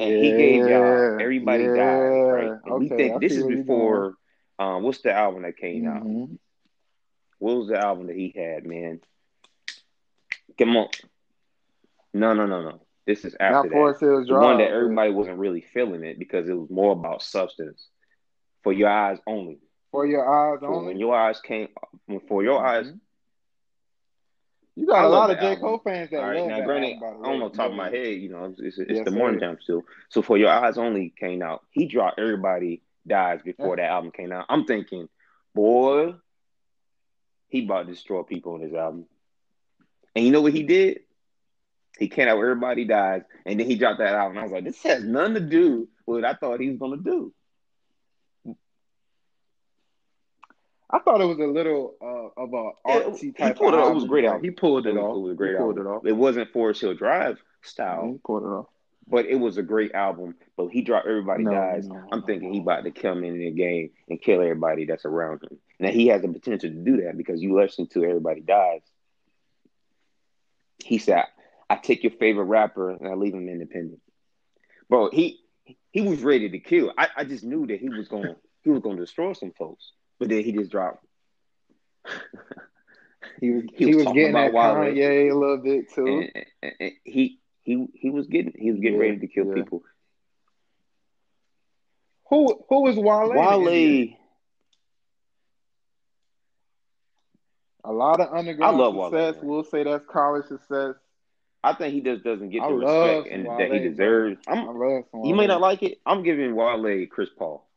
Speaker 2: And he gave y'all Everybody
Speaker 1: yeah.
Speaker 2: Died, right? And we
Speaker 1: Okay,
Speaker 2: think
Speaker 1: I
Speaker 2: this is before um what's the album that came out?
Speaker 1: Mhm.
Speaker 2: What was the album that he had, man? Come on. No, no, no, no. This is after
Speaker 1: Not
Speaker 2: that. The one that everybody wasn't really feeling it because it was more about substance. For your eyes only.
Speaker 1: For your eyes
Speaker 2: For when your eyes came for your eyes
Speaker 1: Mhm. You got
Speaker 2: I
Speaker 1: a lot of J. Cole fans that
Speaker 2: All right,
Speaker 1: love
Speaker 2: now
Speaker 1: that
Speaker 2: granted,
Speaker 1: album,
Speaker 2: I don't know top of my head, you know, it's, it's,
Speaker 1: Yes,
Speaker 2: the morning time still. So for your eyes only came out. He dropped everybody dies before that album came out. I'm thinking, boy, he about to destroy people on his album. And you know what he did? He came out with everybody dies, and then he dropped that album. I was like, this has nothing to do with what I thought he was gonna do.
Speaker 1: I thought it was a little uh, of a
Speaker 2: Yeah,
Speaker 1: artsy
Speaker 2: he
Speaker 1: type
Speaker 2: pulled
Speaker 1: of
Speaker 2: it off. It was great
Speaker 1: but
Speaker 2: album.
Speaker 1: He pulled it,
Speaker 2: It was,
Speaker 1: off.
Speaker 2: it was a great
Speaker 1: he pulled
Speaker 2: album.
Speaker 1: it off.
Speaker 2: It wasn't Forest Hill Drive style.
Speaker 1: Yeah, he pulled it off.
Speaker 2: But it was a great album. But he dropped Everybody
Speaker 1: No,
Speaker 2: Dies.
Speaker 1: no,
Speaker 2: I'm
Speaker 1: no,
Speaker 2: thinking he about to come in the game and kill everybody that's around him. Now he has the potential to do that because you listen to Everybody Dies. He said, "I take your favorite rapper and I leave him independent." Bro, he he was ready to kill. I, I just knew that he was going he was going to destroy some folks. But then he just dropped.
Speaker 1: He was
Speaker 2: He
Speaker 1: he,
Speaker 2: was
Speaker 1: was getting
Speaker 2: about
Speaker 1: at
Speaker 2: Wale.
Speaker 1: Kanye a little bit too.
Speaker 2: and, and- and he he he was getting he was getting
Speaker 1: Yeah,
Speaker 2: ready to kill
Speaker 1: yeah.
Speaker 2: people.
Speaker 1: Who who was Wale? in the NBA?
Speaker 2: Wale,
Speaker 1: A lot of underground
Speaker 2: love
Speaker 1: success.
Speaker 2: man.
Speaker 1: we'll say that's college success.
Speaker 2: I think he just doesn't get the respect and
Speaker 1: Wale,
Speaker 2: that he deserves.
Speaker 1: I
Speaker 2: I'm,
Speaker 1: love some
Speaker 2: you may not like it. I'm giving Wale Chris Paul.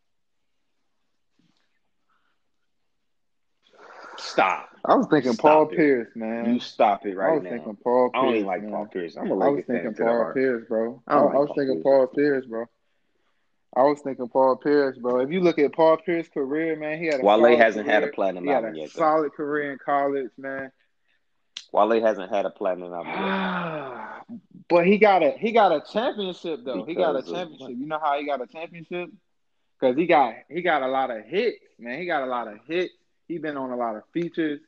Speaker 2: Stop.
Speaker 1: I was thinking
Speaker 2: Stop
Speaker 1: Paul
Speaker 2: it.
Speaker 1: Pierce, man.
Speaker 2: You stop it right now.
Speaker 1: I was
Speaker 2: now.
Speaker 1: thinking Paul Pierce.
Speaker 2: I don't even like
Speaker 1: man.
Speaker 2: Paul Pierce. I'm a
Speaker 1: I was thinking Paul. Pierce, bro. I,
Speaker 2: I don't
Speaker 1: I was
Speaker 2: Paul
Speaker 1: thinking
Speaker 2: Pierce.
Speaker 1: Paul Pierce, bro. I was thinking Paul Pierce, bro. If you look at Paul Pierce's career, man, he had a
Speaker 2: Wale hasn't had a
Speaker 1: career.
Speaker 2: platinum
Speaker 1: He
Speaker 2: album
Speaker 1: a
Speaker 2: yet. Though.
Speaker 1: solid career in college, man.
Speaker 2: Wale hasn't had a platinum album yet.
Speaker 1: but he got a he got a championship though. he got a
Speaker 2: Because of
Speaker 1: championship. You know how he got a championship? Because he got he got a lot of hits, man. He got a lot of hits. He been on a lot of features.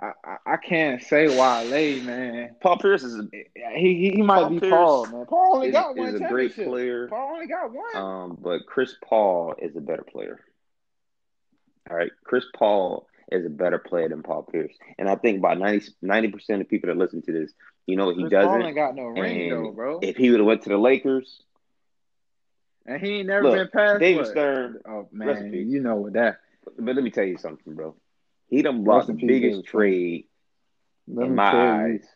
Speaker 1: I I, I can't say Wale, man.
Speaker 2: Paul Pierce is a,
Speaker 1: He he, he might
Speaker 2: Paul
Speaker 1: be
Speaker 2: Pierce
Speaker 1: Paul, man. Paul only
Speaker 2: is,
Speaker 1: got one
Speaker 2: is a great player.
Speaker 1: Paul only got one.
Speaker 2: Um, but Chris Paul is a better player. All right, Chris Paul is a better player than Paul Pierce, and I think about 90 percent of people that listen to this, you know, what he
Speaker 1: Chris
Speaker 2: doesn't.
Speaker 1: ain't got no ring
Speaker 2: And
Speaker 1: though, bro.
Speaker 2: If he would have went to the Lakers,
Speaker 1: and he ain't never
Speaker 2: look,
Speaker 1: been past
Speaker 2: David
Speaker 1: what?
Speaker 2: Stern.
Speaker 1: Oh man,
Speaker 2: peace.
Speaker 1: you know what that.
Speaker 2: But let me tell you something, bro. He done blocked the biggest trade in my eyes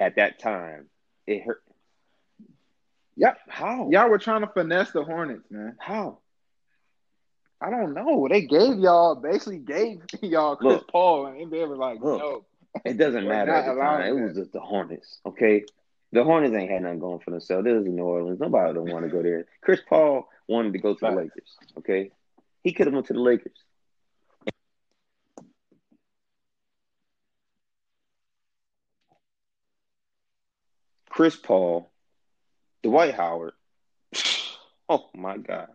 Speaker 2: at that time. It hurt.
Speaker 1: Yep.
Speaker 2: How?
Speaker 1: Y'all were trying to finesse the Hornets, man.
Speaker 2: How?
Speaker 1: I don't know. They gave y'all basically gave y'all Chris
Speaker 2: Look.
Speaker 1: Paul, and NBA was like,
Speaker 2: Look.
Speaker 1: no.
Speaker 2: It doesn't matter at the time. It was just the Hornets, okay? The Hornets ain't had nothing going for themselves. This is New Orleans. Nobody don't want to go there. Chris Paul wanted to go to the Lakers, okay? He could have went to the Lakers. Chris Paul, Dwight Howard. Oh my God.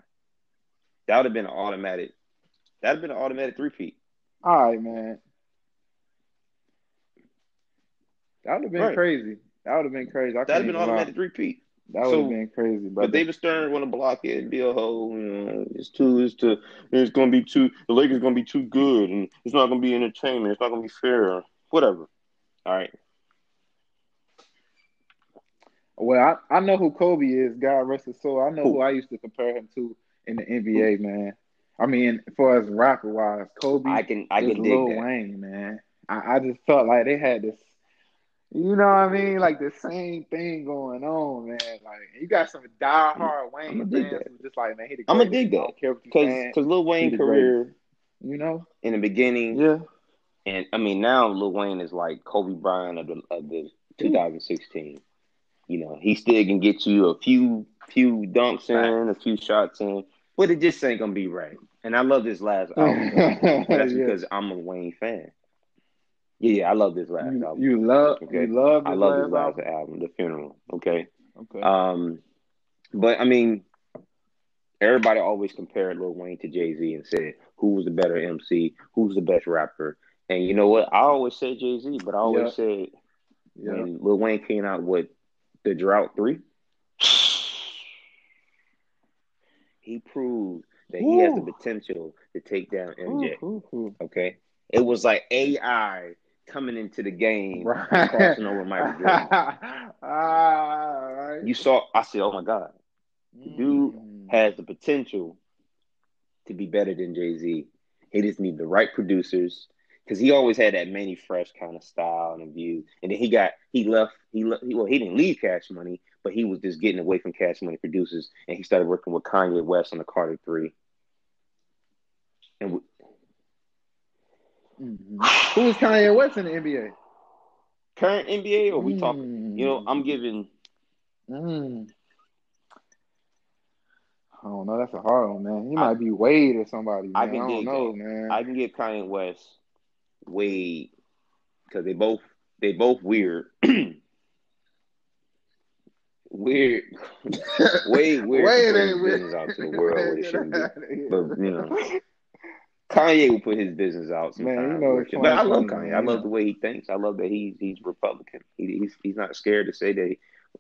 Speaker 2: That would have been an automatic. That would have been an automatic three-peat.
Speaker 1: All right, man. That would have been
Speaker 2: Right.
Speaker 1: crazy. That would have been crazy.
Speaker 2: That would have been an automatic three-peat.
Speaker 1: That would
Speaker 2: So-
Speaker 1: have been crazy. But,
Speaker 2: But David Stern want to block it and be a hoe. You know, it's too. It's too. It's going to be too. The Lakers going to be too good, and it's not going to be entertainment. It's not going to be fair. Whatever. All right.
Speaker 1: Well, I, I know who Kobe is. God rest his soul. I know
Speaker 2: Who?
Speaker 1: who I used to compare him to in the NBA, man. I mean, for as rapper wise, Kobe,
Speaker 2: I can I can dig
Speaker 1: Lil
Speaker 2: that.
Speaker 1: Wayne, man. I, I just felt like they had this, you know what I mean, like the same thing going on, man. Like you got some diehard Wayne fans who just like, man, he the
Speaker 2: I'ma
Speaker 1: greatest.
Speaker 2: dig that.
Speaker 1: care what you
Speaker 2: Because because Lil Wayne career
Speaker 1: you know.
Speaker 2: in the beginning,
Speaker 1: Yeah,
Speaker 2: and I mean now Lil Wayne is like Kobe Bryant of the of the 2016. You know, he still can get you a few few dunks in, a few shots in, but it just ain't gonna be right. And I love this last album. That's
Speaker 1: Yeah.
Speaker 2: because I'm a Wayne fan. Yeah, yeah, I love this last
Speaker 1: you,
Speaker 2: album.
Speaker 1: you love
Speaker 2: Okay.
Speaker 1: you love
Speaker 2: I love this last
Speaker 1: album?
Speaker 2: album, The Funeral. Okay.
Speaker 1: Okay.
Speaker 2: Um, but I mean, everybody always compared Lil Wayne to Jay Z and said who was the better MC, who's the best rapper. And you know what? I always said Jay Z, but I always
Speaker 1: Yeah.
Speaker 2: said
Speaker 1: yeah.
Speaker 2: when Lil Wayne came out with the Drought Three, he proved that he has the potential to take down MJ.
Speaker 1: Ooh, ooh, ooh.
Speaker 2: Okay, it was like AI coming into the game,
Speaker 1: Right.
Speaker 2: crossing over Michael Jordan.
Speaker 1: ah, right.
Speaker 2: You saw, I said, "Oh my God, dude
Speaker 1: Mm.
Speaker 2: has the potential to be better than Jay Z. He just need the right producers because he always had that Mannie Fresh kind of style and view. And then he got he left he left well he didn't leave Cash Money, but he was just getting away from Cash Money producers, and he started working with Kanye West on the Carter Three. And we,
Speaker 1: Mhm. Who is Kanye West in the NBA?
Speaker 2: current NBA, or we talking? You know,
Speaker 1: Mm.
Speaker 2: I'm giving.
Speaker 1: Mm. I don't know. That's a hard one, man. He might be Wade or somebody. Man.
Speaker 2: I
Speaker 1: I, don't know, man.
Speaker 2: I can give Kanye West Wade because they both they both weird. weird. Wade weird.
Speaker 1: Wade ain't
Speaker 2: business out to the world what it shouldn't be. But you know, Kanye will put his business out
Speaker 1: Man,
Speaker 2: sometimes.
Speaker 1: you know
Speaker 2: but I love Kanye. I love the way he thinks. I love that he's he's Republican. He, he's he's not scared to say that.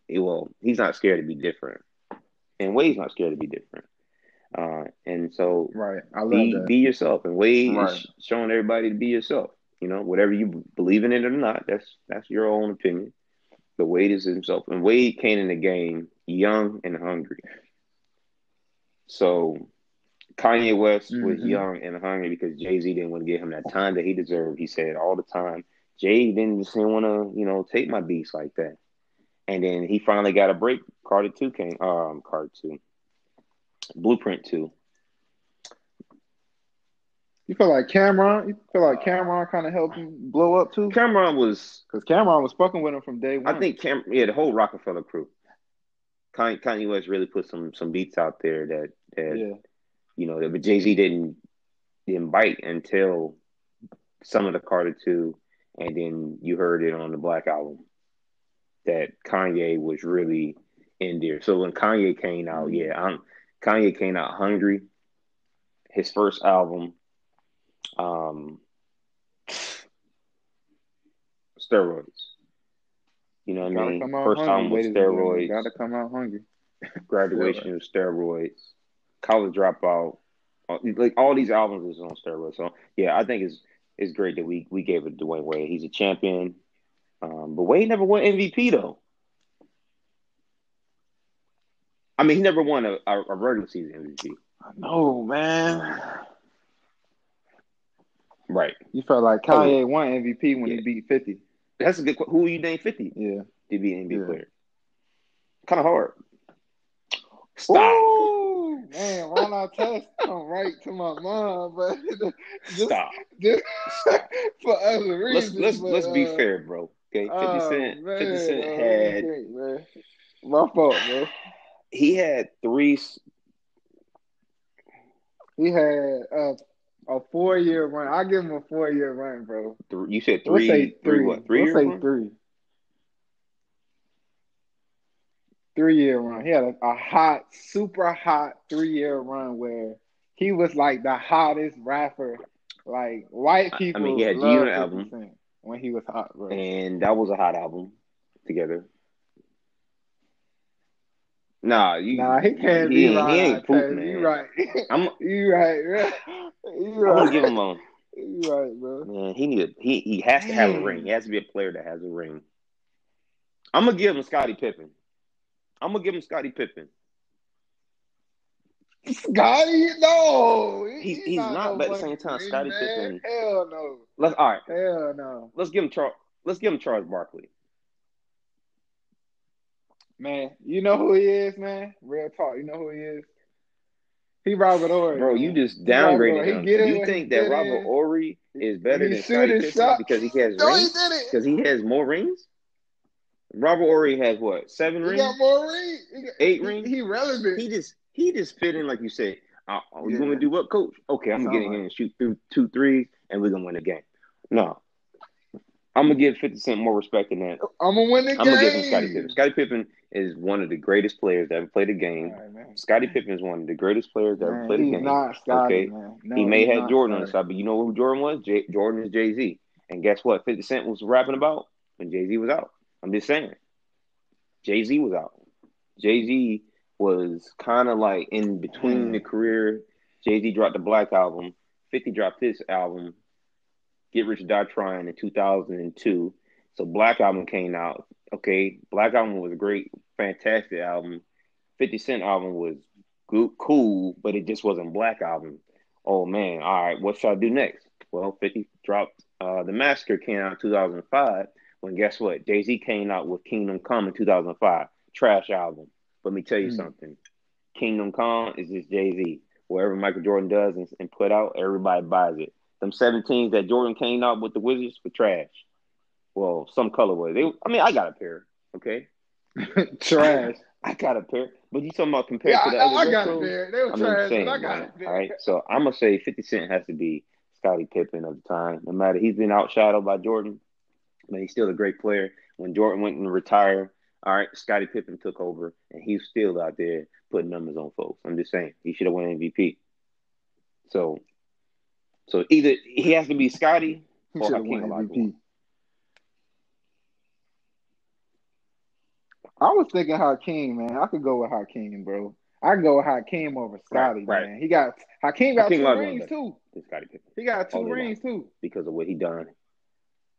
Speaker 2: He, well, he's not scared to be different, and Wade's not scared to be different. Uh, and so
Speaker 1: Right. I love
Speaker 2: be
Speaker 1: that.
Speaker 2: be yourself, and Wade
Speaker 1: Right.
Speaker 2: is showing everybody to be yourself. You know, whatever you believe in it or not, that's that's your own opinion. But Wade is himself, and Wade came in the game young and hungry. So Kanye West was
Speaker 1: Mhm.
Speaker 2: young and hungry because Jay Z didn't want to give him that time that he deserved. He said all the time, Jay didn't just want to, you know, take my beats like that. And then he finally got a break. Carter Two came, um, Carter Two, Blueprint Two.
Speaker 1: You feel like Cam'ron? You feel like Cam'ron kind of helped him blow up too?
Speaker 2: Cam'ron was
Speaker 1: Because Cam'ron was fucking with him from day one.
Speaker 2: I think Cam, yeah, the whole Rockefeller crew. Kanye, Kanye West really put some some beats out there that that
Speaker 1: Yeah.
Speaker 2: you know, but Jay Z didn't didn't bite until some of the Carter Two, and then you heard it on the Black album that Kanye was really in there. So when Kanye came out, yeah, I'm, Kanye came out hungry. His first album, um, steroids. You know what I mean? First
Speaker 1: hungry,
Speaker 2: album was
Speaker 1: ladies and gentlemen.
Speaker 2: steroids.
Speaker 1: Gotta come out hungry.
Speaker 2: graduation was steroids, college dropout, all- like all these albums is on steroids. So yeah, I think it's it's great that we we gave it to Dwyane Wade. He's a champion, um, but Wade never won MVP though. I mean, he never won a, a, a regular season MVP.
Speaker 1: No, man.
Speaker 2: Right.
Speaker 1: You felt like Kanye won MVP when
Speaker 2: Yeah.
Speaker 1: he beat 50.
Speaker 2: That's a good. que- Who you name fifty
Speaker 1: Yeah.
Speaker 2: to be an NBA
Speaker 1: Yeah.
Speaker 2: player? Kind of hard. Stop.
Speaker 1: Ooh, man, Ron Artest come right to my mind, but just,
Speaker 2: Stop.
Speaker 1: just for other
Speaker 2: Let's
Speaker 1: reasons.
Speaker 2: let's
Speaker 1: but,
Speaker 2: let's be
Speaker 1: uh,
Speaker 2: fair, bro. Okay, Fifty Cent.
Speaker 1: man,
Speaker 2: Fifty Cent
Speaker 1: oh,
Speaker 2: had
Speaker 1: man. My fault, bro.
Speaker 2: He had three.
Speaker 1: He had a a four year run. I give him a four year run, bro.
Speaker 2: Th- you said
Speaker 1: We'll
Speaker 2: three,
Speaker 1: say
Speaker 2: three what? 3
Speaker 1: we'll
Speaker 2: years?
Speaker 1: say
Speaker 2: run?
Speaker 1: three. Three year run. He had a, a hot, super hot three year run where he was like the hottest rapper. Like white
Speaker 2: I- I
Speaker 1: people
Speaker 2: mean, he had
Speaker 1: 50
Speaker 2: album.
Speaker 1: When he was hot, bro.
Speaker 2: and that was a hot album together. Nah, you.
Speaker 1: nah, he can't
Speaker 2: he
Speaker 1: be
Speaker 2: ain't-
Speaker 1: right.
Speaker 2: he ain't poop,
Speaker 1: You
Speaker 2: man.
Speaker 1: right.
Speaker 2: I'm.
Speaker 1: you right, bro. You right.
Speaker 2: to give him a
Speaker 1: You right, bro.
Speaker 2: man. He need. A, he he has to have a ring. He has to be a player that has a ring. I'm gonna give him Scottie Pippen. I'm gonna give him Scottie Pippen.
Speaker 1: Scotty, no,
Speaker 2: he, he's, he's, not. not but at the same time, Scottie Pippen.
Speaker 1: Hell no.
Speaker 2: Let's all right.
Speaker 1: Hell no.
Speaker 2: Let's give him Charles. Let's give him Charles Barkley.
Speaker 1: Man, you know who he is, man. Real talk. You know who he is. He Robert Horry.
Speaker 2: Bro, you just downgraded him. You think that Robert Horry is better than Scottie Pippen because he has no, rings? Because he, he, has more rings. Robert Horry has what? Seven
Speaker 1: he
Speaker 2: rings.
Speaker 1: Got more rings. Got,
Speaker 2: Eight rings.
Speaker 1: He relevant.
Speaker 2: He just he just fit in like you said. Uh, are yeah. going to do what, coach? Okay, I'm gonna get in here and shoot through two threes, and we're gonna win the game. No, I'm gonna give 50 Cent more respect than that.
Speaker 1: I'm gonna win the
Speaker 2: I'm
Speaker 1: game. I'm
Speaker 2: gonna give him Scottie Pippen. Scottie Pippen is one of the greatest players that ever played a game. Right, Scottie Pippen is one of the greatest players that man, ever played a game.
Speaker 1: Scotty, okay,
Speaker 2: no, he may have Jordan on the side, but you know who Jordan was? J- Jordan is Jay Z. And guess what? 50 Cent was rapping about when Jay Z was out. I'm just saying. Jay Z was out. Jay Z was kind of like in between mm. the career. Jay Z dropped the Black album. 50 dropped this album, Get Rich or Die Trying, in 2002. So Black album came out. Okay, Black album was a great, fantastic album. 50 Cent album was good, cool, but it just wasn't Black album. Oh man, all right, what should I do next? Well, 50 dropped uh, The Massacre came out in 2005. When guess what? Jay Z came out with Kingdom Come in 2005. Trash album. Let me tell you mm. something. Kingdom Come is just Jay Z. Whatever Michael Jordan does and, and, put out, everybody buys it. Them 17s that Jordan came out with the Wizards were trash. Well, some colorway. They, I mean, I got a pair. Okay.
Speaker 1: trash.
Speaker 2: I got a pair. But you talking about compared
Speaker 1: yeah,
Speaker 2: to the
Speaker 1: I,
Speaker 2: other
Speaker 1: I got a pair. They were trash, saying, I got
Speaker 2: man, All right. So I'm gonna say 50 Cent has to be Scottie Pippen of the time. No matter he's been outshadowed by Jordan, but he's still a great player. When Jordan went and retired, all right, Scottie Pippen took over, and he's still out there putting numbers on folks. I'm just saying he should have won MVP. So, so either he has to be Scotty or Hakeem MVP.
Speaker 1: I was thinking Hakeem, man. I could go with Hakeem, bro. I go with Hakeem over Scotty, right, right. man. He got Hakeem got Hakeem two rings too. He got two rings too
Speaker 2: because of what he done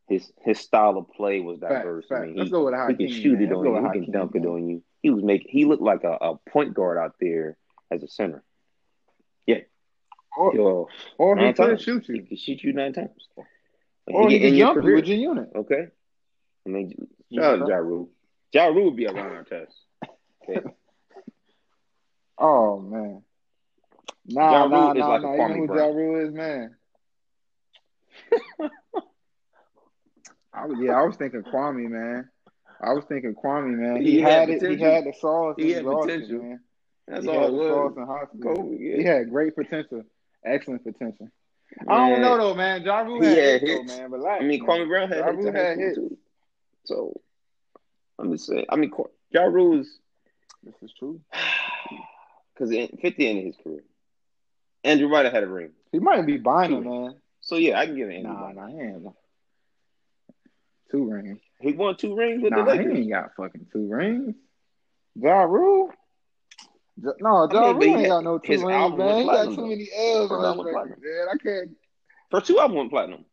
Speaker 2: his his style of play was diverse.
Speaker 1: Fact,
Speaker 2: I mean,
Speaker 1: Let's he, go with
Speaker 2: he can shoot man. it on you. He can dunk man. it on you. He was making. He looked like a, a point guard out there as a center. Yeah.
Speaker 1: Or, Yo, or he could shoot you.
Speaker 2: He could shoot you nine times.
Speaker 1: Like, or he could jump your unit.
Speaker 2: Okay. I mean, shout out Ja Rule. Ja would be a Ron Artest. Okay.
Speaker 1: oh man. Nah, ja nah, nah, like nah. You know who Ja Rule is, man. I was, yeah, I was thinking Kwame, man. I was thinking Kwame, man. He, he had, had it. He had the sauce.
Speaker 2: He had potential. Man.
Speaker 1: That's he all it was. Kobe, yeah. He had great potential, excellent potential. Man. I don't know though, man. Ja Rule had, had hits, though, man. But like,
Speaker 2: I mean, Kwame Brown had, ja hits, had hits too. So I'm just saying. I mean, Ja Rule's.
Speaker 1: This is true.
Speaker 2: Because 50 in his career, Andrew might have had a ring.
Speaker 1: He might be Bynum, man.
Speaker 2: So yeah, I can give it.
Speaker 1: Nah, nah, ain't. Two rings.
Speaker 2: He won two rings with
Speaker 1: nah,
Speaker 2: the Lakers.
Speaker 1: he ain't got fucking two rings. Ja Rule? No, Ja I mean, Rule ain't got no two rings, man. He got too many L's on his record, man. I can't.
Speaker 2: First two albums went platinum.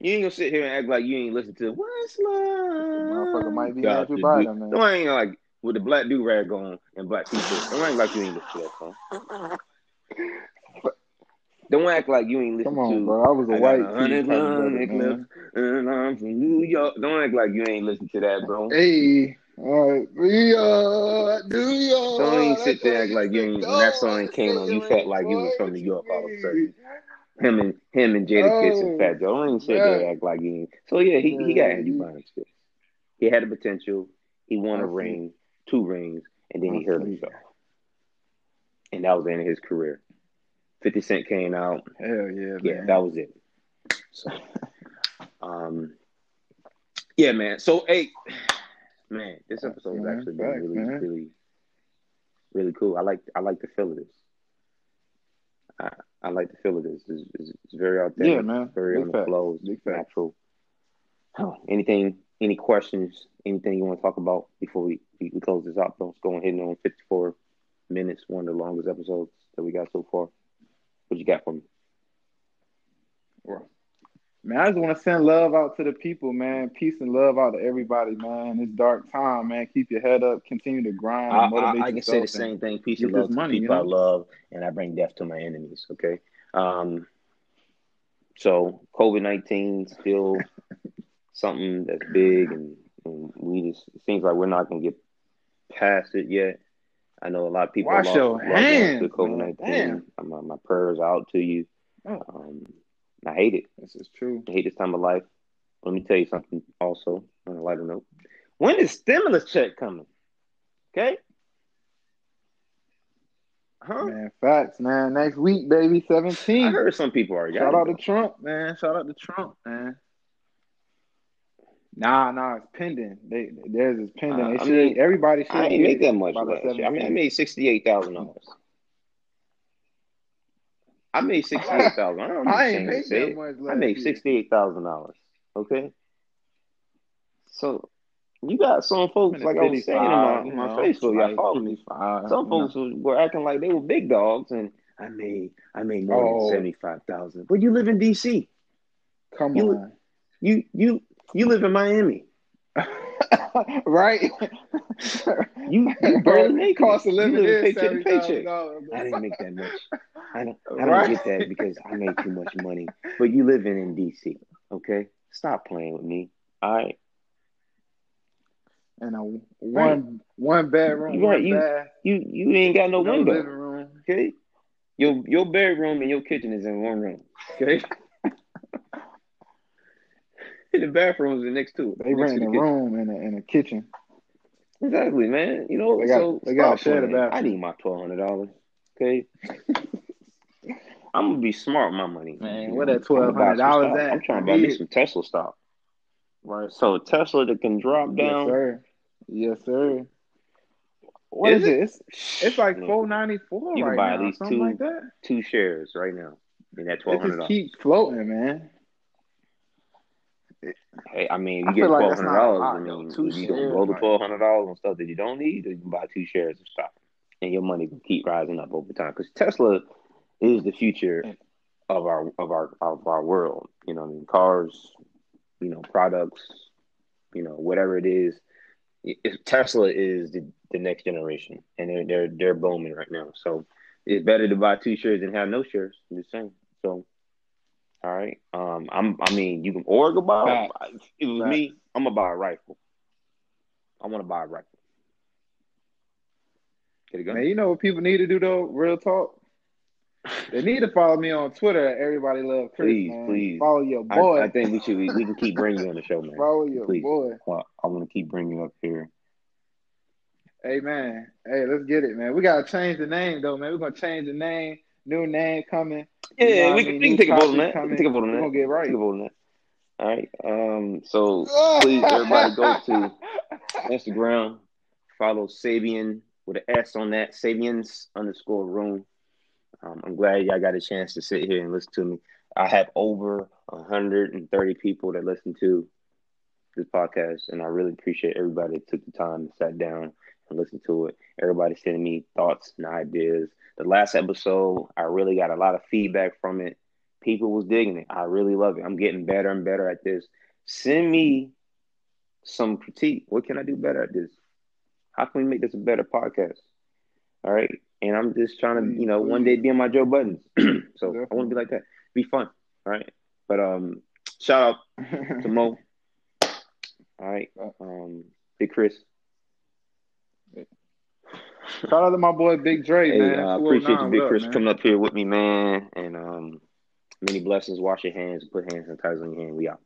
Speaker 2: You ain't gonna sit here and act like you ain't listen to What's Love.
Speaker 1: Motherfucker might be Andrew Bynum, man.
Speaker 2: Don't ain't like with the black do rag on and black t-shirt. Don't act like you ain't listen to that song. Don't act like you ain't listening
Speaker 1: Come on,
Speaker 2: to.
Speaker 1: bro. I was a I white
Speaker 2: hundred man. and I'm from New York. Don't act like you ain't listening to that, bro.
Speaker 1: Hey, all right, New York, New York.
Speaker 2: Don't even sit there act like you ain't. When that song came on, you felt like you was from New York all of a sudden. Him and him and Jada oh, Kiss and Fat Joe. Don't even sit there act like you ain't. So yeah, he he got Andrew Bynum still. He had the potential. He won a ring, two rings, and then he hurt himself. And that was the end of his career. 50 Cent came out.
Speaker 1: Hell yeah,
Speaker 2: Yeah,
Speaker 1: man.
Speaker 2: that was it. So, um, yeah, man. So, hey, man, this episode has actually been really, man. really, really cool. I like, I like the feel of this. I, I like the feel of this. It's, it's, it's very authentic.
Speaker 1: Yeah, man.
Speaker 2: Very Big on the flow. It's natural. Oh, anything? Any questions? Anything you want to talk about before we, we, we close this out? Let's go ahead and on 54 minutes, one of the longest episodes that we got so far. What you got for me?
Speaker 1: Well, Man, I just want to send love out to the people, man. Peace and love out to everybody, man. It's dark time, man. Keep your head up. Continue to grind.
Speaker 2: I, I, I can say the same thing. Peace and love to money, people you know? I love, and I bring death to my enemies. Okay. Um. So COVID nineteen still something that's big, and, and, we just it seems like we're not gonna get past it yet. I know a lot of people
Speaker 1: Wash lost, your hands,
Speaker 2: COVID nineteen. My, my prayers out to you. Oh. Um, I hate it.
Speaker 1: This is true.
Speaker 2: I hate this time of life. Let me tell you something also on a lighter note. When is stimulus check coming? Okay.
Speaker 1: Huh? Man, facts, man. Next week, baby, 17. I
Speaker 2: heard some people already.
Speaker 1: Shout out to Trump, man. Shout out to Trump, man. Nah, nah, it's pending. They theirs is pending. Uh, they should mean, everybody should. I
Speaker 2: ain't make that much last year. I mean, I made sixty eight thousand dollars. I made sixty eight thousand. I, I ain't make that much. I made sixty eight thousand dollars. Okay. So you got some folks like I was saying in my, in my know, Facebook, y'all follow me. Five, some folks know. were acting like they were big dogs, and I made I made more oh. than seventy five thousand. But you live in DC.
Speaker 1: Come
Speaker 2: you,
Speaker 1: on.
Speaker 2: You you you live in Miami.
Speaker 1: right?
Speaker 2: you, you barely make cost of living live paycheck to paycheck. I didn't make that much. I don't I don't right? get that because I made too much money. But you living in DC, okay? Stop playing with me. All right.
Speaker 1: And a one right. one bedroom, right. one
Speaker 2: you,
Speaker 1: bath.
Speaker 2: You you ain't got no, no window. Living room. Okay. Your your bedroom and your kitchen is in one room. Okay. the bathrooms are next to it.
Speaker 1: They rent a room and a, and a kitchen.
Speaker 2: Exactly, man. You know,
Speaker 1: they got,
Speaker 2: so
Speaker 1: they got to share the bathroom.
Speaker 2: I need my twelve hundred dollars. Okay. I'm gonna be smart with my money.
Speaker 1: Man, what that twelve hundred dollars at?
Speaker 2: I'm trying to buy me some Tesla stock. Right. So Tesla that can drop down.
Speaker 1: Yes, sir. Yes, sir. What is, is it? It's, it's like four ninety four. You can right buy now, at least two like
Speaker 2: two shares right now in that twelve hundred.
Speaker 1: Keep floating, man.
Speaker 2: Hey, I mean, you I get twelve hundred dollars. I mean, two you don't roll the twelve hundred dollars on stuff that you don't need, or you can buy two shares of stock, and your money can keep rising up over time. Because Tesla is the future of our of our of our world. You know, I mean, cars, you know, products, you know, whatever it is. Tesla is the, the next generation, and they're they're they're booming right now. So it's better to buy two shares than have no shares. I'm just saying. So all right. Um, I'm. I mean, you can or go buy. It was me, I'm gonna buy a rifle. I want to buy a rifle.
Speaker 1: Get it going. Man, you know what people need to do though? Real talk. They need to follow me on Twitter. Everybody love Chris.
Speaker 2: Please,
Speaker 1: man.
Speaker 2: please
Speaker 1: follow your boy.
Speaker 2: I, I think we should. We, we, can keep bringing you on the show, man.
Speaker 1: follow your
Speaker 2: please.
Speaker 1: boy.
Speaker 2: Well, I want to keep bringing you up here.
Speaker 1: Hey man, hey, let's get it, man. We gotta change the name though, man. We're gonna change the name. New name coming.
Speaker 2: Yeah, you know we, can, we can take a vote on that. We Take a vote on that.
Speaker 1: We're gonna get right.
Speaker 2: Take a vote on that. All right. Um. So please, everybody, go to Instagram. Follow Sabian with an S on that. Sabians underscore room. Um, I'm glad y'all got a chance to sit here and listen to me. I have over 130 people that listen to this podcast, and I really appreciate everybody that took the time and sat down and listened to it. Everybody sending me thoughts and ideas. The last episode, I really got a lot of feedback from it. People was digging it. I really love it. I'm getting better and better at this. Send me some critique. What can I do better at this? How can we make this a better podcast? All right. And I'm just trying to, you know, one day be on my Joe Budden's. so I want to be like that. Be fun. All right. But um shout out to Mo. All right. Um Big Chris.
Speaker 1: Shout out to my boy Big Dre,
Speaker 2: hey,
Speaker 1: man.
Speaker 2: I uh, appreciate you, Big Chris, coming up here with me, man. And um many blessings. Wash your hands, put hands sanitizer on your hand. We out.